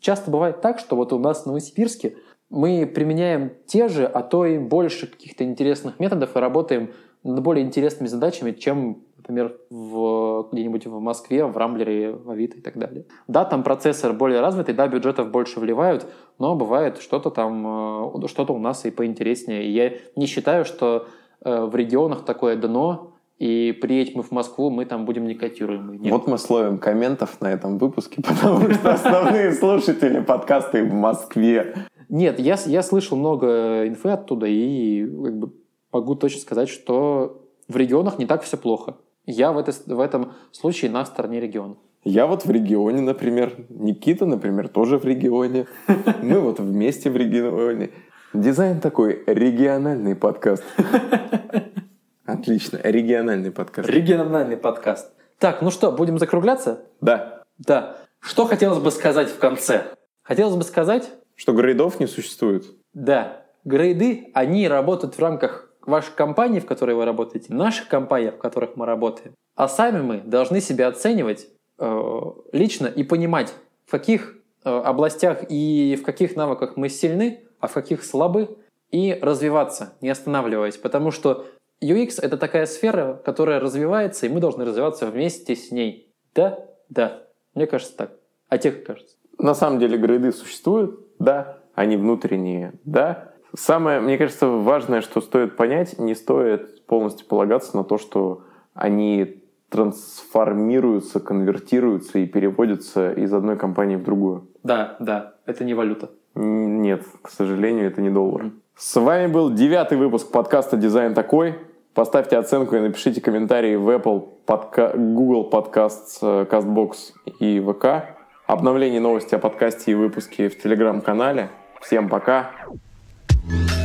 S1: часто бывает так, что вот у нас в Новосибирске мы применяем те же, а то и больше каких-то интересных методов и работаем над более интересными задачами, чем, например, в, где-нибудь в Москве, в Рамблере, в Авито и так далее. Да, там процессор более развитый, да, бюджетов больше вливают, но бывает что-то там, э, что-то у нас и поинтереснее. И я не считаю, что э, в регионах такое дно, и приедем мы в Москву, мы там будем некотируемые.
S2: Нет. Вот мы словим комментов на этом выпуске, потому что основные слушатели подкасты в Москве.
S1: Нет, я, я слышал много инфы оттуда и как бы, могу точно сказать, что в регионах не так все плохо. Я в, это, в этом случае на стороне региона.
S2: Я вот в регионе, например. Никита, например, тоже в регионе. Мы вот вместе в регионе. Дизайн такой региональный подкаст. Отлично. Региональный подкаст.
S1: Региональный подкаст. Так, ну что, будем закругляться?
S2: Да.
S1: Да. Что хотелось бы сказать в конце? Хотелось бы сказать...
S2: Что грейдов не существует?
S1: Да. Грейды, они работают в рамках вашей компании, в которой вы работаете, наших компаний, в которых мы работаем. А сами мы должны себя оценивать э, лично и понимать, в каких э, областях и в каких навыках мы сильны, а в каких слабы, и развиваться, не останавливаясь. Потому что UX — это такая сфера, которая развивается, и мы должны развиваться вместе с ней. Да? Да. Мне кажется так. А тебе как кажется?
S2: На самом деле грейды существуют, да. Они внутренние, да. Самое, мне кажется, важное, что стоит понять, не стоит полностью полагаться на то, что они трансформируются, конвертируются и переводятся из одной компании в другую.
S1: Да, да, это не валюта.
S2: Нет, к сожалению, это не доллар. С вами был девятый выпуск подкаста «Дизайн такой». Поставьте оценку и напишите комментарии в Apple, подка... Google Podcasts, CastBox и ВК. Обновление новости о подкасте и выпуске в Телеграм-канале. Всем пока! thank you